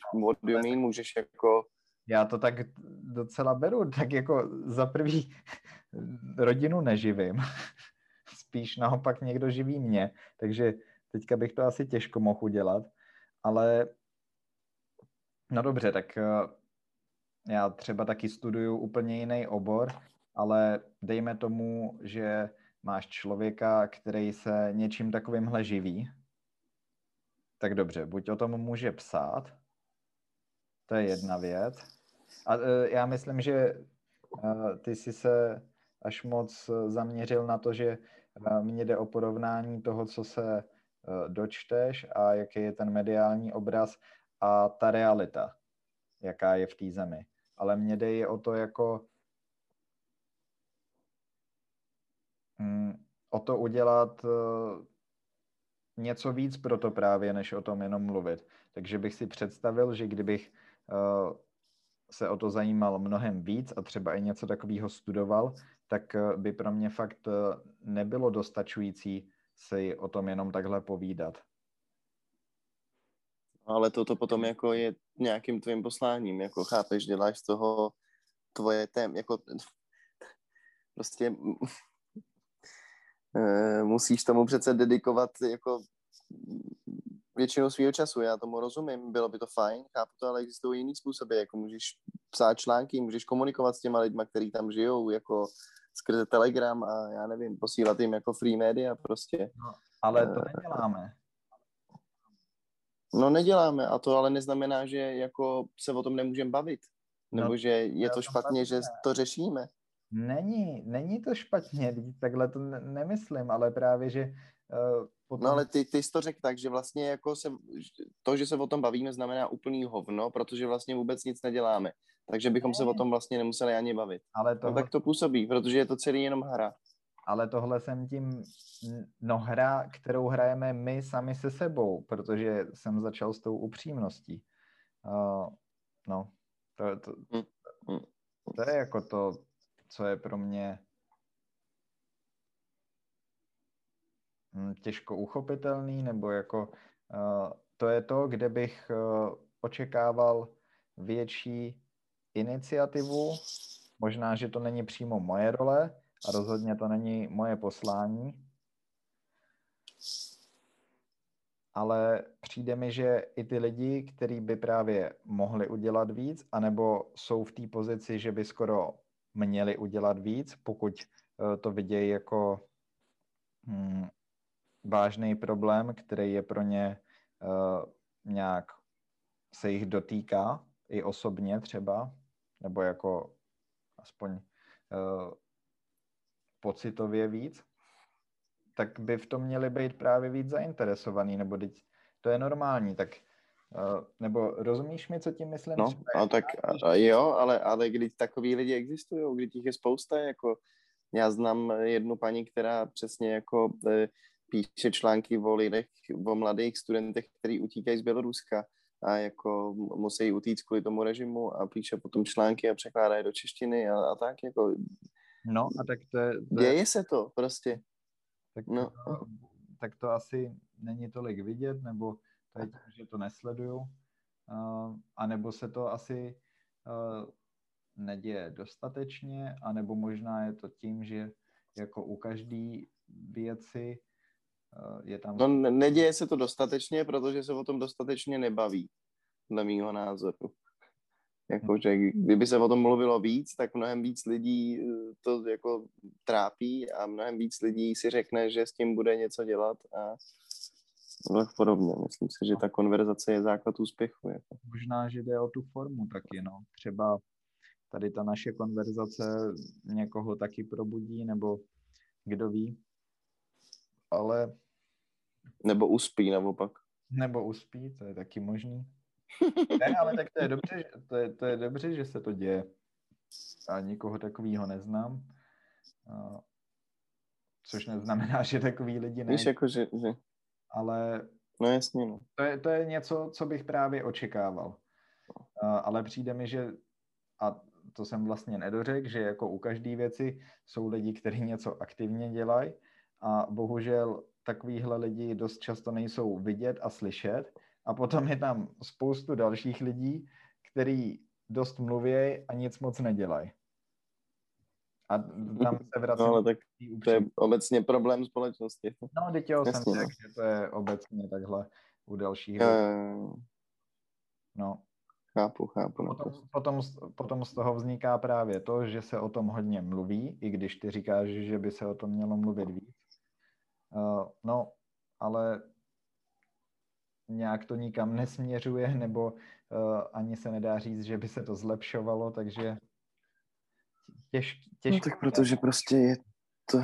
you mean, můžeš jako... Já to tak docela beru, tak jako za prvý rodinu neživím, spíš naopak někdo živí mě, takže teďka bych to asi těžko mohl udělat, ale No dobře, tak eh, já třeba taky studuju úplně jiný obor, ale dejme tomu, že máš člověka, který se něčím takovýmhle živí, tak dobře, buď o tom může psát, to je jedna věc. A eh, já myslím, že eh, ty jsi se až moc zaměřil na to, že mně jde o porovnání toho, co se dočteš a jaký je ten mediální obraz a ta realita, jaká je v té zemi. Ale mě jde o to jako mm, o to udělat uh, něco víc pro to právě, než o tom jenom mluvit. Takže bych si představil, že kdybych uh, se o to zajímal mnohem víc a třeba i něco takového studoval, tak uh, by pro mě fakt nebylo dostačující si o tom jenom takhle povídat ale toto potom jako je nějakým tvým posláním, jako chápeš, děláš z toho tvoje tém, jako prostě eh, musíš tomu přece dedikovat jako většinu svého času, já tomu rozumím, bylo by to fajn, chápu to, ale existují jiný způsoby, jako můžeš psát články, můžeš komunikovat s těma lidma, kteří tam žijou, jako skrze Telegram a já nevím, posílat jim jako free media prostě. No, ale to eh, neděláme. No neděláme a to ale neznamená, že jako se o tom nemůžeme bavit. Nebo no, že je to špatně, že to řešíme. Není, není to špatně, takhle to nemyslím, ale právě, že uh, potom... No ale ty, ty jsi to řekl tak, že vlastně jako se, to, že se o tom bavíme, znamená úplný hovno, protože vlastně vůbec nic neděláme. Takže bychom ne. se o tom vlastně nemuseli ani bavit. Ale to... No, tak to působí, protože je to celý jenom hra ale tohle jsem tím, no hra, kterou hrajeme my sami se sebou, protože jsem začal s tou upřímností. Uh, no, to, to, hm, hm. to je jako to, co je pro mě hm, těžko uchopitelný, nebo jako uh, to je to, kde bych uh, očekával větší iniciativu. Možná, že to není přímo moje role, a rozhodně to není moje poslání. Ale přijde mi, že i ty lidi, kteří by právě mohli udělat víc, anebo jsou v té pozici, že by skoro měli udělat víc, pokud eh, to vidějí jako hmm, vážný problém, který je pro ně uh, nějak se jich dotýká, i osobně třeba, nebo jako aspoň uh, pocitově víc, tak by v tom měli být právě víc zainteresovaný, nebo teď to je normální, tak nebo rozumíš mi, co tím myslím? No, a tak a, jo, ale, ale když takový lidi existují, když těch je spousta, jako já znám jednu paní, která přesně jako e, píše články o lidech, o mladých studentech, kteří utíkají z Běloruska a jako musí utíct kvůli tomu režimu a píše potom články a překládá je do češtiny a, a tak jako No a tak to je... To Děje se to prostě. Tak, No. to, tak to asi není tolik vidět, nebo tím, že to nesleduju. Uh, a nebo se to asi uh, neděje dostatečně, anebo možná je to tím, že jako u každé věci uh, je tam... No ne- neděje se to dostatečně, protože se o tom dostatečně nebaví, dle mýho názoru. Jakože kdyby se o tom mluvilo víc, tak mnohem víc lidí eh, to jako trápí a mnohem víc lidí si řekne, že s tím bude něco dělat a tak podobně. Myslím si, že ta konverzace je základ úspěchu. Jako. Možná, že jde o tu formu taky, no. Třeba tady ta naše konverzace někoho taky probudí, nebo kdo ví. Ale, Nebo uspí naopak. nebo uspí, to je taky možný. Ne, ale tak to je dobře, že- to je, to je dobře, že se to děje. A nikoho takového neznám. Což neznamená, že takový lidi ne, Víš, jako, že, že, ale no jasně, no. to je, to je něco, co bych právě očekával. A, ale přijde mi, že a to jsem vlastně nedořekl, že jako u každé věci jsou lidi, kteří něco aktivně dělají a bohužel takovýhle lidi dost často nejsou vidět a slyšet a potom je tam spoustu dalších lidí, kteří dost mluví a nic moc nedělají. A tam se vracím No, ale tak to je obecně problém společnosti. No, teď jo, jsem no. řekl, že to je obecně takhle u dalších. Jo. No, Chápu, chápu. potom, naprosto. potom, z- potom z toho vzniká právě to, že se o tom hodně mluví, i když ty říkáš, že by se o tom mělo mluvit víc. Uh, no, ale nějak to nikam nesměřuje, nebo uh, ani se nedá říct, že by se to zlepšovalo, takže těž, No, těžké. tak protože prostě je to,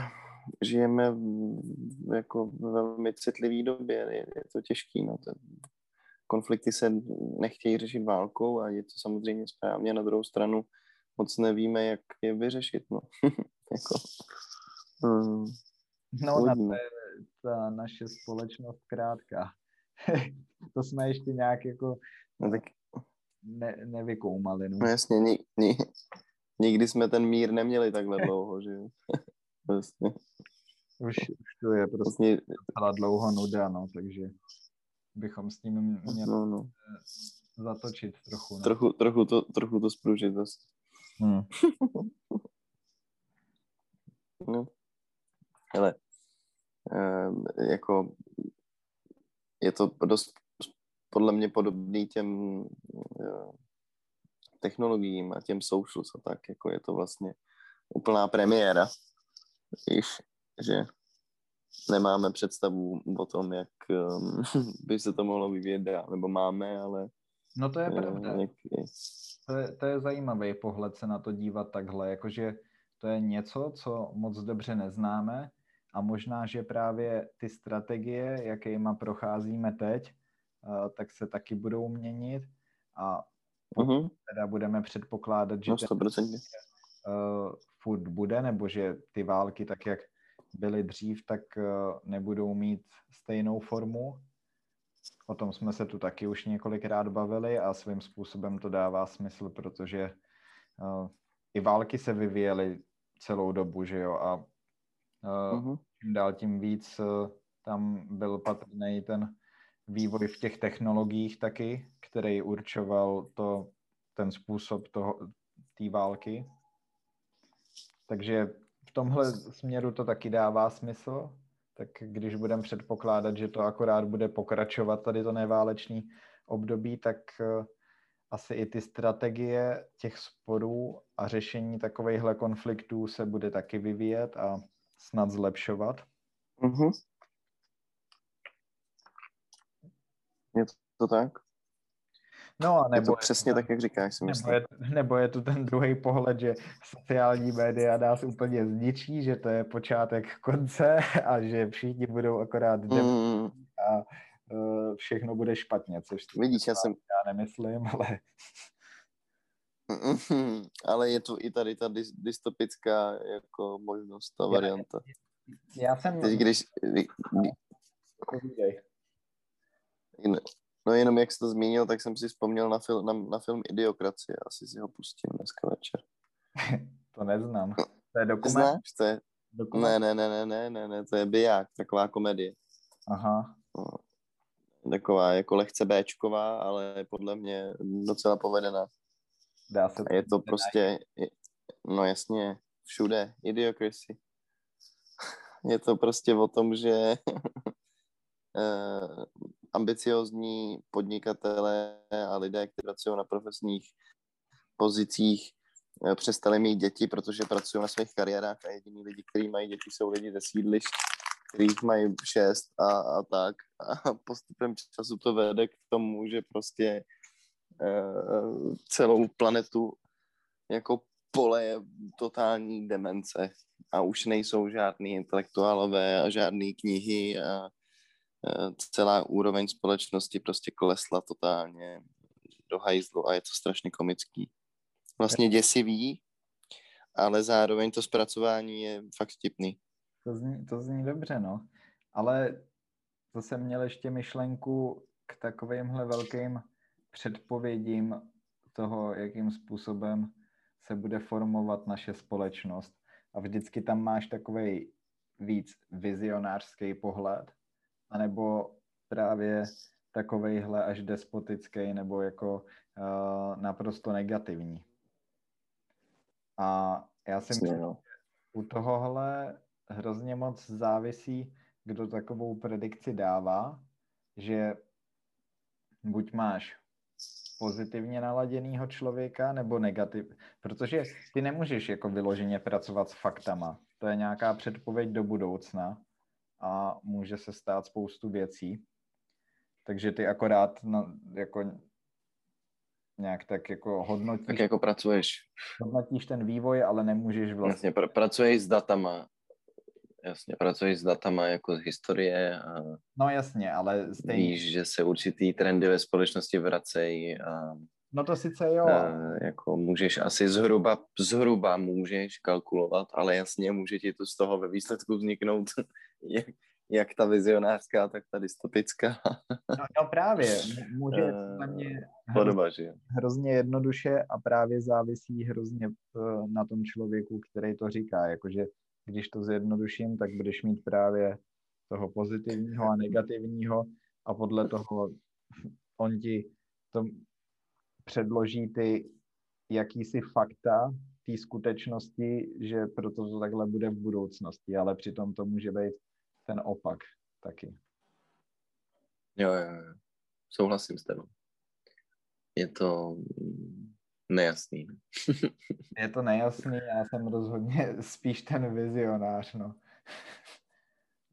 žijeme v, jako v velmi citlivé době, je, je to těžký, no. Ten, konflikty se nechtějí řešit válkou a je to samozřejmě správně, na druhou stranu moc nevíme, jak je vyřešit, no. jako, hmm, No, na to je ta naše společnost krátká. to jsme ještě nějak jako no, tak, ne, nevykoumali. No. no jasně, ni, ni, nikdy jsme ten mír neměli takhle dlouho, že jo. Vlastně, Už, už to je prostě vlastně, dlouho nuda, no, takže bychom s tím měli no, no. zatočit trochu. No. Trochu, trochu, to, trochu to spružit zase. Hmm. No. Hele, um, jako je to dost podle mě podobný těm uh, technologiím a těm socials a tak, jako je to vlastně úplná premiéra, Víš, že nemáme představu o tom, jak um, by se to mohlo vyvíjet dál, nebo máme, ale No to je uh, pravda. jak, To je, to je zajímavý pohled se na to dívat takhle, jakože to je něco, co moc dobře neznáme a možná, že právě ty strategie, jakýma procházíme teď, eh, tak se taky budou měnit a uh-huh, teda budeme předpokládat, že no ten 100%. uh, furt bude, nebo že ty války, tak jak byly dřív, tak uh, nebudou mít stejnou formu. O tom jsme se tu taky už několikrát bavili a svým způsobem to dává smysl, protože uh, i války se vyvíjely celou dobu, že jo, a uh, Uh-huh. čím dál tím víc uh, tam byl patrný ten vývoj v těch technologiích taky, který určoval to, ten způsob té války. Takže v tomhle směru to taky dává smysl. Tak když budeme předpokládat, že to akorát bude pokračovat tady to neválečný období, tak uh, asi i ty strategie těch sporů a řešení takovýchhle konfliktů se bude taky vyvíjet a snad zlepšovat. Uh-huh. Je to, to tak? No a Je nebo to je přesně ten- tak, jak říkáš, si Nebo myslím. je, nebo je tu ten druhý pohled, že sociální média nás úplně zničí, že to je počátek konce a že všichni budou akorát mm. A uh, všechno bude špatně, což vidíš, já jsem... já nemyslím, ale Mm, ale je tu i tady ta dys- dystopická jako možnost, ta Já- varianta. já jsem... Teď když... No jenom jak jsi to zmínil, tak jsem si vzpomněl na, fil, na, na film Idiokracie. Asi si ho pustím dneska večer. To neznám. To je dokument? Znáš? To je... dokument? Ne, ne, ne, ne, ne, ne, ne, to je biják, taková komedie. Aha. No. Taková jako lehce Bčková, ale podle mě docela povedená. Dá se A je to prostě, je- no jasně, všude, idiocracy. Je to prostě o tom, že eh, ambiciozní podnikatelé a lidé, kteří pracují na profesních pozicích, eh, přestali mít děti, protože pracují na svých kariérách a jediní lidi, kteří mají děti, jsou lidi ze sídlišť, kterých mají šest a, a tak. A postupem času to vede k tomu, že prostě eh, celou planetu jako pole totální demence a už nejsou žádný intelektuálové a žádné knihy a celá úroveň společnosti prostě klesla totálně do hajzlu a je to strašně komický. Vlastně děsivý, ale zároveň to zpracování je fakt vtipný. To zní, to zní dobře, no. Ale to jsem měl ještě myšlenku k takovýmhle velkým předpovědím toho, jakým způsobem se bude formovat naše společnost. A vždycky tam máš takový víc vizionářský pohled, anebo právě takovejhle až despotický nebo jako uh, naprosto negativní. A já si myslím, no. u tohohle hrozně moc závisí, kdo takovou predikci dává, že buď máš pozitivně naladěnýho člověka nebo negativ, protože ty nemůžeš jako vyloženě pracovat s faktama. To je nějaká předpověď do budoucna a může se stát spoustu věcí. Takže ty akorát no, jako nějak tak jako hodnotíš, Tak jako pracuješ, hodnotíš ten vývoj, ale nemůžeš vlastně vlastně pr- pracuješ s datama, jasně, pracuješ s datama jako z historie a No jasně, ale stejně. víš, že se určitý trendy ve společnosti vracejí a No to sice jo. Uh, jako můžeš asi zhruba, zhruba můžeš kalkulovat, ale jasně může ti to z toho ve výsledku vzniknout jak, jak ta vizionářská, tak ta dystopická No, no právě, může Eh, podle mě hrozně, podoba, že hrozně jednoduše a právě závisí hrozně eh, na tom člověku, který to říká. Jakože když to zjednoduším, tak budeš mít právě toho pozitivního a negativního a podle toho on ti to předloží ty jakýsi fakta té skutečnosti, že proto to takhle bude v budoucnosti, ale přitom to může být ten opak taky. Jo, jo, jo. Souhlasím s tebou. Je to nejasný. Je to nejasný, já jsem rozhodně spíš ten vizionář, no.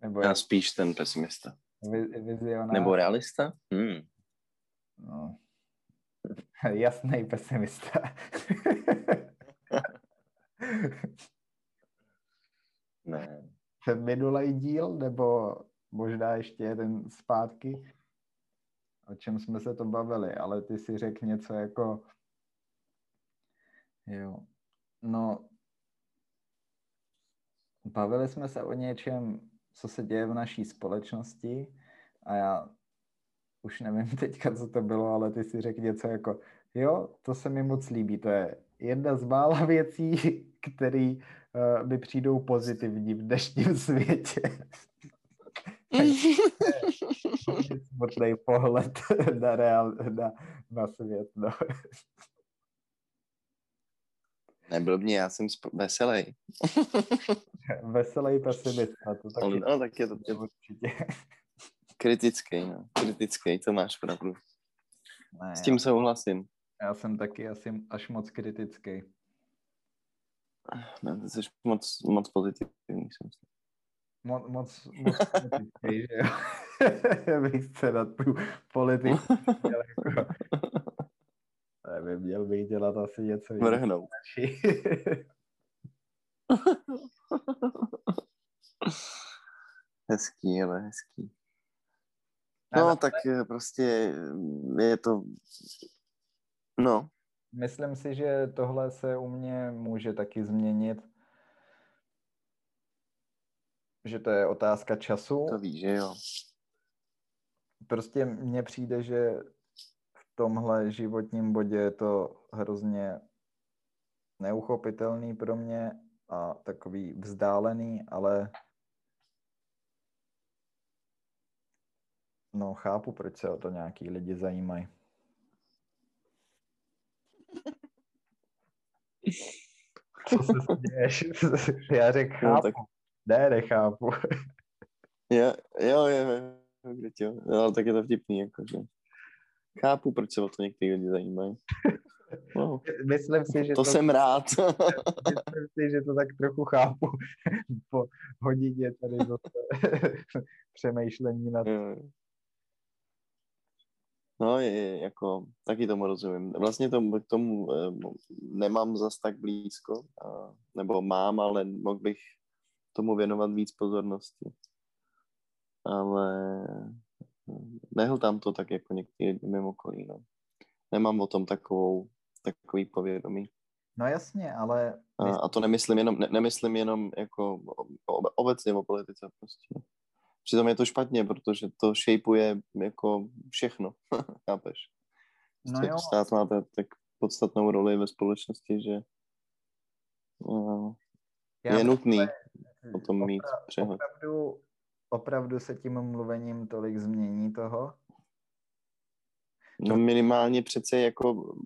Nebo Já spíš ten pesimista. vi- vizionář, Nebo realista? Hmm. no. Jasný pesimista. Ne. Ten minulý díl, nebo možná ještě jeden zpátky, o čem jsme se to bavili, ale ty si řekl něco jako jo, no bavili jsme se o něčem, co se děje v naší společnosti a já už nevím teďka, co to bylo, ale ty si řekl něco jako, jo, to se mi moc líbí, to je jedna z mála věcí, které uh, mi přijdou pozitivní v dnešním světě. Smutný pohled na, real, na, na svět, no. Nebyl mě, já jsem sp- veselý. Veselý pesimista, to taky no, tak je to je určitě. kritický, no. Kritický, to máš pravdu. Ne, S tím souhlasím. já jsem taky asi až moc kritický. Ne, ty jsi moc, moc pozitivní, si myslím. Mo, moc, moc kritický, že jo. bych se na tu politiku měl jako, nevím, měl bych dělat asi něco jiného. Vrhnout. hezký, ale hezký. No, tak eh, prostě je to, no, Myslím si, že tohle se u mě může taky změnit. Že to je otázka času. to víš, že jo. Prostě mně přijde, že v tomhle životním bodě je to hrozně neuchopitelný pro mě a takový vzdálený, ale no chápu, proč se o to nějaký lidi zajímají. Co se směješ? Já řekl chápu. No, tak... Ne, nechápu. Jo, jo, jo, jo, jo. No, ale tak je to vtipný, jakože. Chápu, proč se o to někteří lidi zajímají. No. Myslím si, že to, to jsem rád. myslím si, že to tak trochu chápu po hodině tady zase přemýšlení nad... No, je, jako, taky tomu rozumím. Vlastně tomu, k tomu eh, nemám zas tak blízko, nebo mám, ale mohl bych tomu věnovat víc pozornosti. Ale nehltám to tak jako některý mimo okolí, no. Nemám o tom takovou, takový povědomí. No jasně, ale... A, a to nemyslím jenom, ne, nemyslím jenom jako obecně o politice prostě. Přitom je to špatně, protože to šejpuje jako všechno, chápeš? No prostě jo. Stát má tak podstatnou roli ve společnosti, že uh, je nutný o tom mít přehled. Opravdu, opravdu se tím mluvením tolik změní toho? No minimálně přece jako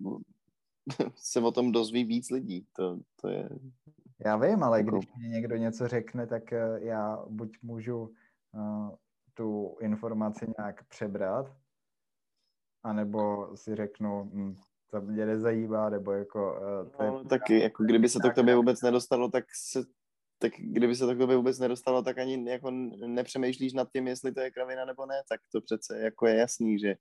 se o tom dozví víc lidí. To, to je... Já vím, ale jako... když mě někdo něco řekne, tak eh, já buď můžu tu informaci nějak přebrat, anebo si řeknu, hm, to mě nezajímá, nebo jako... Uh, to no, je... taky, jako kdyby se to k tobě vůbec nedostalo, tak se tak kdyby se to k tobě vůbec nedostalo, tak ani jako nepřemýšlíš nad tím, jestli to je kravina nebo ne, tak to přece jako je jasný, že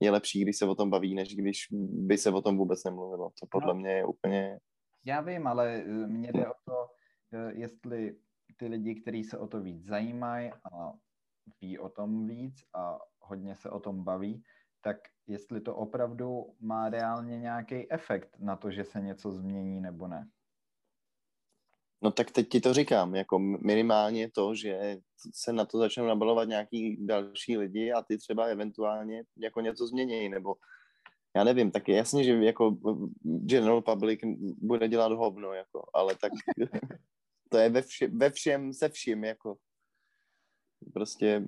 je lepší, když se o tom baví, než když by se o tom vůbec nemluvilo. To podle no, mě je úplně... Já vím, ale eh, mně jde o to, eh, jestli ty lidi, kteří se o to víc zajímají a ví o tom víc a hodně se o tom baví, tak jestli to opravdu má reálně nějaký efekt na to, že se něco změní nebo ne. No tak teď ti to říkám, jako minimálně to, že se na to začnou nabalovat nějaký další lidi a ty třeba eventuálně jako něco změní, nebo já nevím, tak je jasně, že jako general public bude dělat hovno, jako, ale tak to je ve, vše, ve všem se vším, jako prostě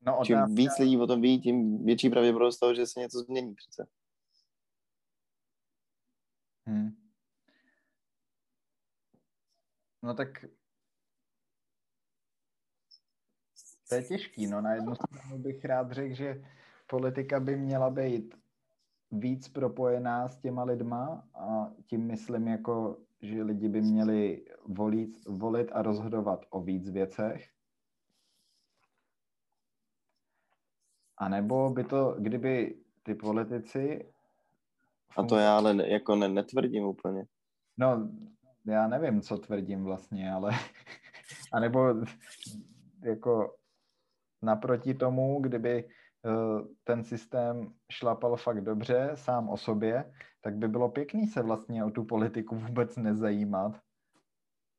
no, čím otázka... víc lidí o tom ví, tím větší pravděpodobnost toho, že se něco změní přece. Hmm. No tak to je těžký. No na jednu stranu bych rád řekl, že politika by měla být víc propojená s těma lidma a tím myslím jako, že lidi by měli volit, volit a rozhodovat o víc věcech. A nebo by to, kdyby ty politici... A to já ale jako ne, netvrdím úplně. No, já nevím, co tvrdím vlastně, ale a nebo jako naproti tomu, kdyby eh, ten systém šlapal fakt dobře sám o sobě, tak by bylo pěkný se vlastně o tu politiku vůbec nezajímat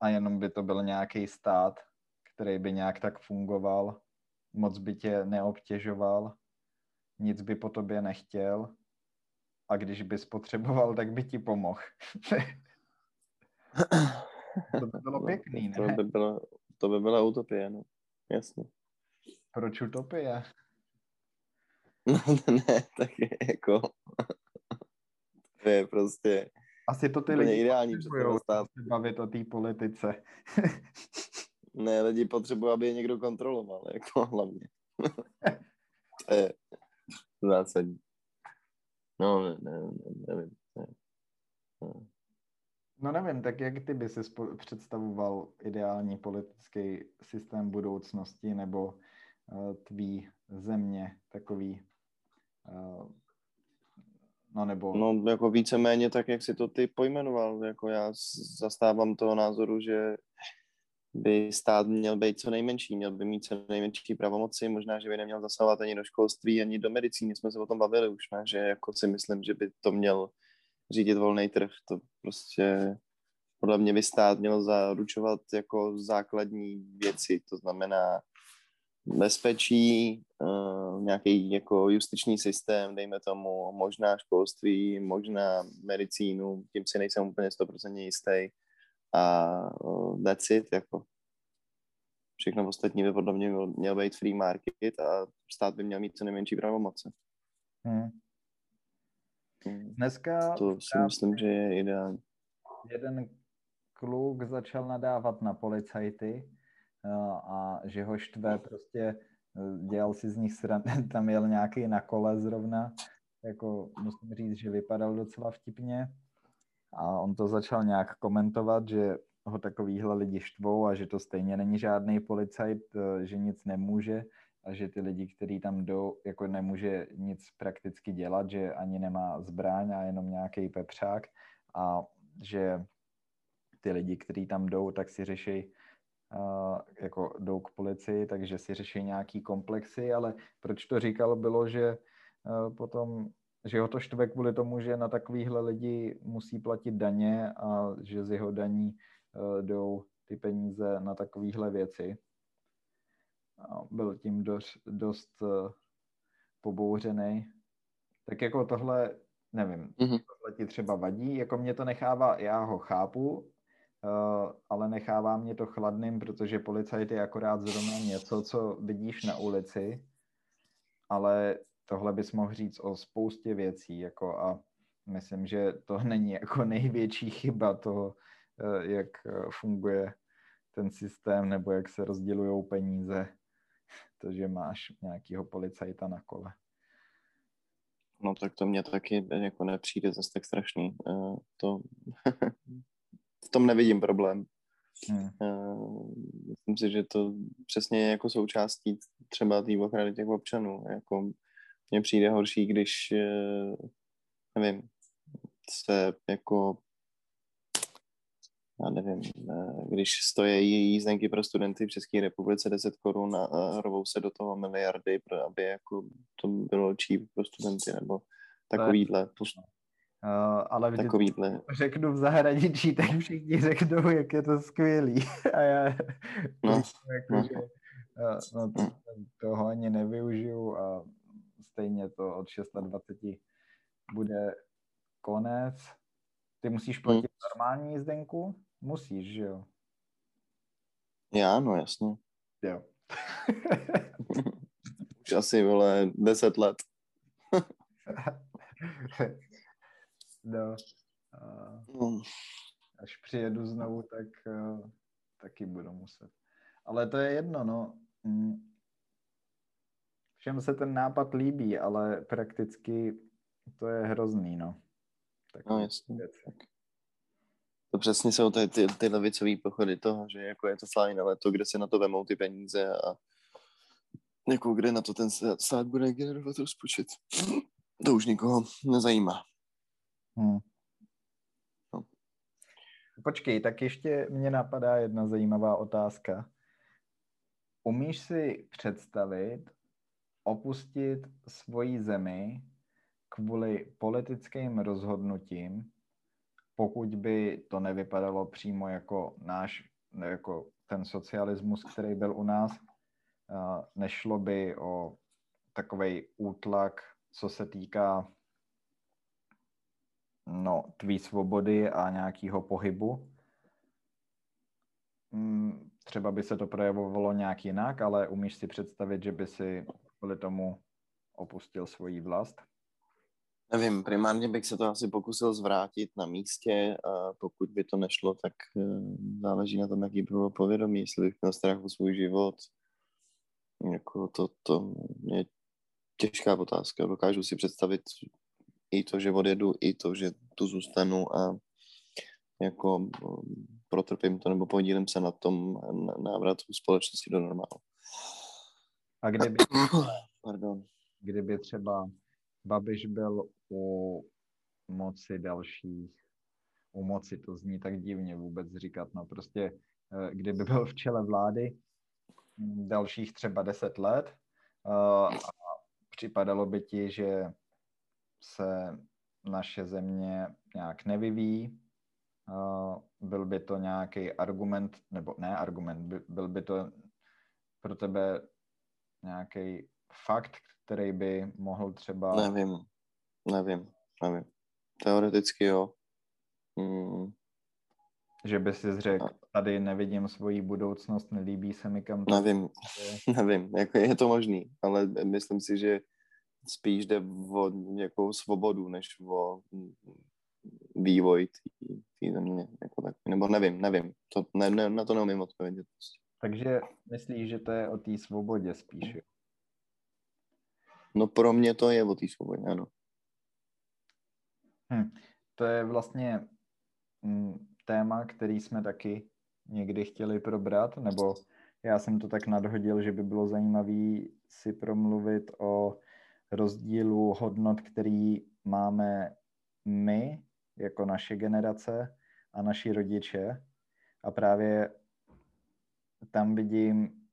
a jenom by to byl nějaký stát, který by nějak tak fungoval, moc by tě neobtěžoval, nic by po tobě nechtěl a když bys potřeboval, tak by ti pomohl. To by bylo no, pěkný, ne? To by byla, to by byla utopie, no. Jasně. Proč utopie? No ne, tak je jako... je prostě... Asi to ty lidi ideální potřebují se bavit o té politice. ne, lidi potřebují, aby je někdo kontroloval, jako hlavně. to je zásadní. No, ne, ne, ne nevím. Ne. Ne. No nevím, tak jak ty by si představoval ideální politický systém budoucnosti nebo uh, tvý země takový, uh, no nebo... No jako víceméně tak, jak si to ty pojmenoval, jako já zastávám toho názoru, že by stát měl být co nejmenší, měl by mít co nejmenší pravomoci, možná, že by neměl zasahovat ani do školství, ani do medicíny, jsme se o tom bavili už, ne? že jako si myslím, že by to měl řídit volný trh. To prostě podle mě by stát měl zaručovat jako základní věci, to znamená bezpečí, uh, nějaký jako justiční systém, dejme tomu, možná školství, možná medicínu, tím si nejsem úplně 100% jistý. a that's it, jako všechno ostatní by podle mě měl, měl být free market a stát by měl mít co nejmenší pravomoce. Hmm. hmm. Dneska... To si myslím, že je ideální. Jeden kluk začal nadávat na policajty a že ho štve prostě dělal si z nich sran, tam jel nějaký na kole zrovna, jako musím říct, že vypadal docela vtipně. A on to začal nějak komentovat, že ho takovýhle lidi štvou a že to stejně není žádný policajt, eh, že nic nemůže a že ty lidi, kteří tam jdou, jako nemůže nic prakticky dělat, že ani nemá zbraň a jenom nějaký pepřák a že ty lidi, kteří tam jdou, tak si řeší, jako jdou k policii, takže si řeší nějaký komplexy, ale proč to říkal, bylo, že potom že ho to štve kvůli tomu, že na takovýhle lidi musí platit daně a že z jeho daní uh, jdou ty peníze na takovéhle věci. A byl tím dost, dost uh, pobouřený. Tak jako tohle, nevím, mm-hmm. tohle ti třeba vadí, jako mě to nechává, já ho chápu, ale nechává mě to chladným, protože policajt je akorát zrovna něco, co vidíš na ulici, ale tohle bys mohl říct o spoustě věcí, jako a myslím, že to není jako největší chyba toho, eh, jak eh, funguje ten systém nebo jak se rozdělují peníze, to, že máš nějakého policajta na kole. No tak to mě taky jako nepřijde zase tak strašný. To v tom nevidím problém. Hmm. Uh, myslím si, že to přesně je jako součástí třeba té ochrany těch občanů. Jako mně přijde horší, když, eh, nevím, se jako, já nevím, eh, když stojí jízdenky pro studenty v České republice 10 korun a rovou se do toho miliardy, aby jako to bylo cheap pro studenty, nebo takovýhle. Uh, ale vždy takovýhle. řeknu v zahraničí, tak všichni řeknou, jak je to skvělý. A já no, jako, no. Že, uh, no, to, toho ani nevyužiju a stejně to od 26 bude konec. Ty musíš hmm. platit normální jízdenku? Musíš, že jo? Já, no jasně. Jo. Už asi, vole, 10 let. no. Uh, až přijedu znovu, tak taky budu muset. Ale to je jedno, no. Mm, všem se ten nápad líbí, ale prakticky to je hrozný, no. Tak no jasně. Tak. To přesně jsou ty, ty, ty levicové pochody toho, že jako je to fajn, ale to, kde se na to vemou ty peníze a jako kde na to ten stát bude generovat rozpočet, to už nikoho nezajímá. Hmm. No. Počkej, tak ještě mě napadá jedna zajímavá otázka. Umíš si představit, opustit svoji zemi kvůli politickým rozhodnutím, pokud by to nevypadalo přímo jako náš, jako ten socialismus, který byl u nás, nešlo by o takový útlak, co se týká no, tvý svobody a nějakého pohybu. Hmm, třeba by se to projevovalo nějak jinak, ale umíš si představit, že by si kvůli tomu opustil svoji vlast? Nevím, primárně bych se to asi pokusil zvrátit na místě a pokud by to nešlo, tak eh, záleží na tom, jaký by bylo povědomí, jestli bych měl strach o svůj život. Jako to, to je těžká otázka. Dokážu si představit i to, že odjedu, i to, že tu zůstanu a jako eh, protrpím to nebo podílím se na tom návratu společnosti do normálu. A kdyby, Pardon. kdyby třeba Babiš byl u moci dalších, u moci to zní tak divně vůbec říkat, no prostě eh, kdyby byl v čele vlády hm, dalších třeba deset let eh, a připadalo by ti, že se naše země nějak nevyvíjí, eh, byl by to nějaký argument, nebo ne argument, byl by to pro tebe nějaký fakt, který by mohl třeba... Nevím, nevím, nevím. Teoreticky jo. Hmm. Že by si řekl, tady nevidím svoji budoucnost, nelíbí se mi kam. Nevím, nevím, jako je to možný, ale myslím si, že spíš jde o nějakou svobodu, než o vývoj té země, jako tak, nebo nevím, nevím, to, ne, ne, na to neumím odpovědět. Takže myslíš, že to je o té svobodě spíš? No pro mě to je o té svobodě, ano. Hm. To je vlastně hm, téma, který jsme taky někdy chtěli probrat, nebo já jsem to tak nadhodil, že by bylo zajímavé si promluvit o rozdílu hodnot, který máme my, jako naše generace a naši rodiče. A právě tam vidím,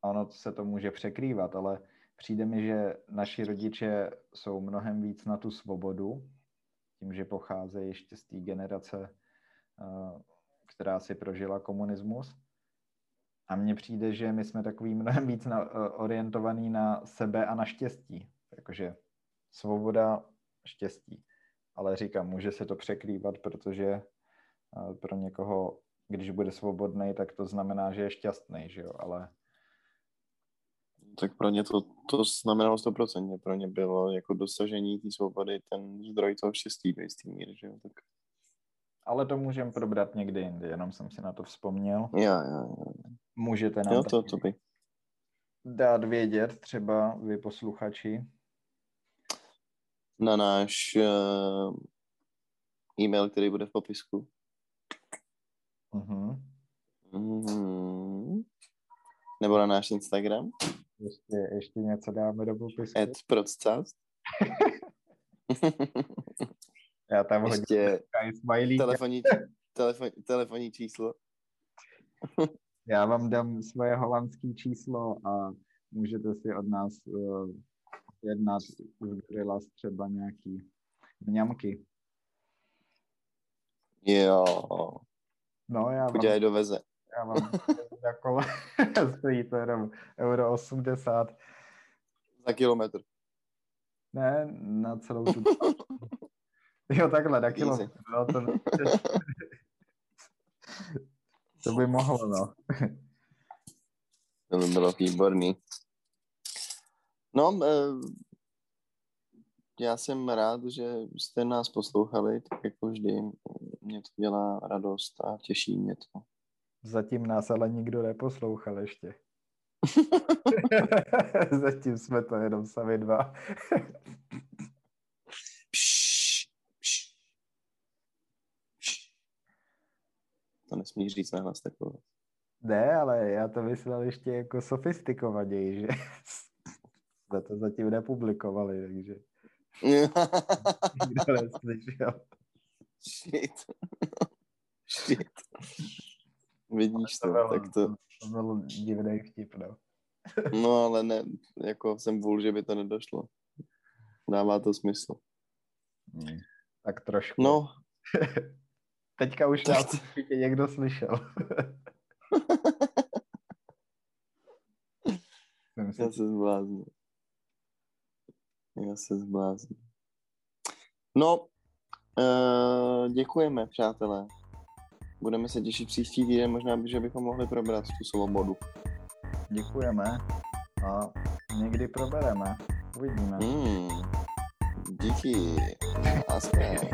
ono se to může překrývat, ale přijde mi, že naši rodiče jsou mnohem víc na tu svobodu, tím, že pocházejí ještě z té generace, eh, která si prožila komunismus. A mně přijde, že my jsme takový mnohem víc na, eh, orientovaný na sebe a na štěstí. Jakože svoboda, štěstí. Ale říkám, může se to překrývat, protože eh, pro někoho, když bude svobodný, tak to znamená, že je šťastný, že jo, ale tak pro ně to, to znamenalo 100%. Pro ně bylo jako dosažení té svobody ten zdroj toho štěstí do jistý míry, že jo? Tak... Ale to můžeme probrat někdy jindy, jenom jsem si na to vzpomněl. Já, já, já. Můžete nám jo, to, to by. dát vědět, třeba vy posluchači. Na náš uh, e-mail, který bude v popisku. Uh-huh. Mm-hmm. Nebo na náš Instagram. Ještě, ještě něco dáme do popisku. Ed Procast. Já tam ještě hodím telefonní, telefon, telefonní číslo. Já vám dám svoje holandské číslo a můžete si od nás uh, jednat z Grillas třeba nějaký mňamky. Jo. No, já vám... Udělej doveze. Já mám jako stojí to jenom euro 80. Za kilometr. Ne, na celou tu. jo, takhle, na kilometr. No, to, to by mohlo, no. to by bylo výborný. No, eh, já jsem rád, že jste nás poslouchali, tak jako vždy. Mě to dělá radost a těší mě to. Zatím nás ale nikdo neposlouchal ještě. Zatím jsme to jenom sami dva. To nesmíš říct nahlas takové. Ne, ale já to myslel ještě jako sofistikovaněji, že jsme to zatím nepublikovali, takže nikdo neslyšel. Shit. Shit. Vidíš to, to bylo, tak to... To byl divný vtip, no. no ale ne, jako jsem vůl, že by to nedošlo. Dává to smysl. Hmm. Tak trošku. No. Teďka už tak... nás určitě někdo slyšel. Já se zblázním. Já se zblázním. No, uh, děkujeme, přátelé. Budeme se těšit příští týden, možná, že bychom mohli probrat tu svobodu. Děkujeme a někdy probereme. Uvidíme. Hmm. de que. Nossa, cara.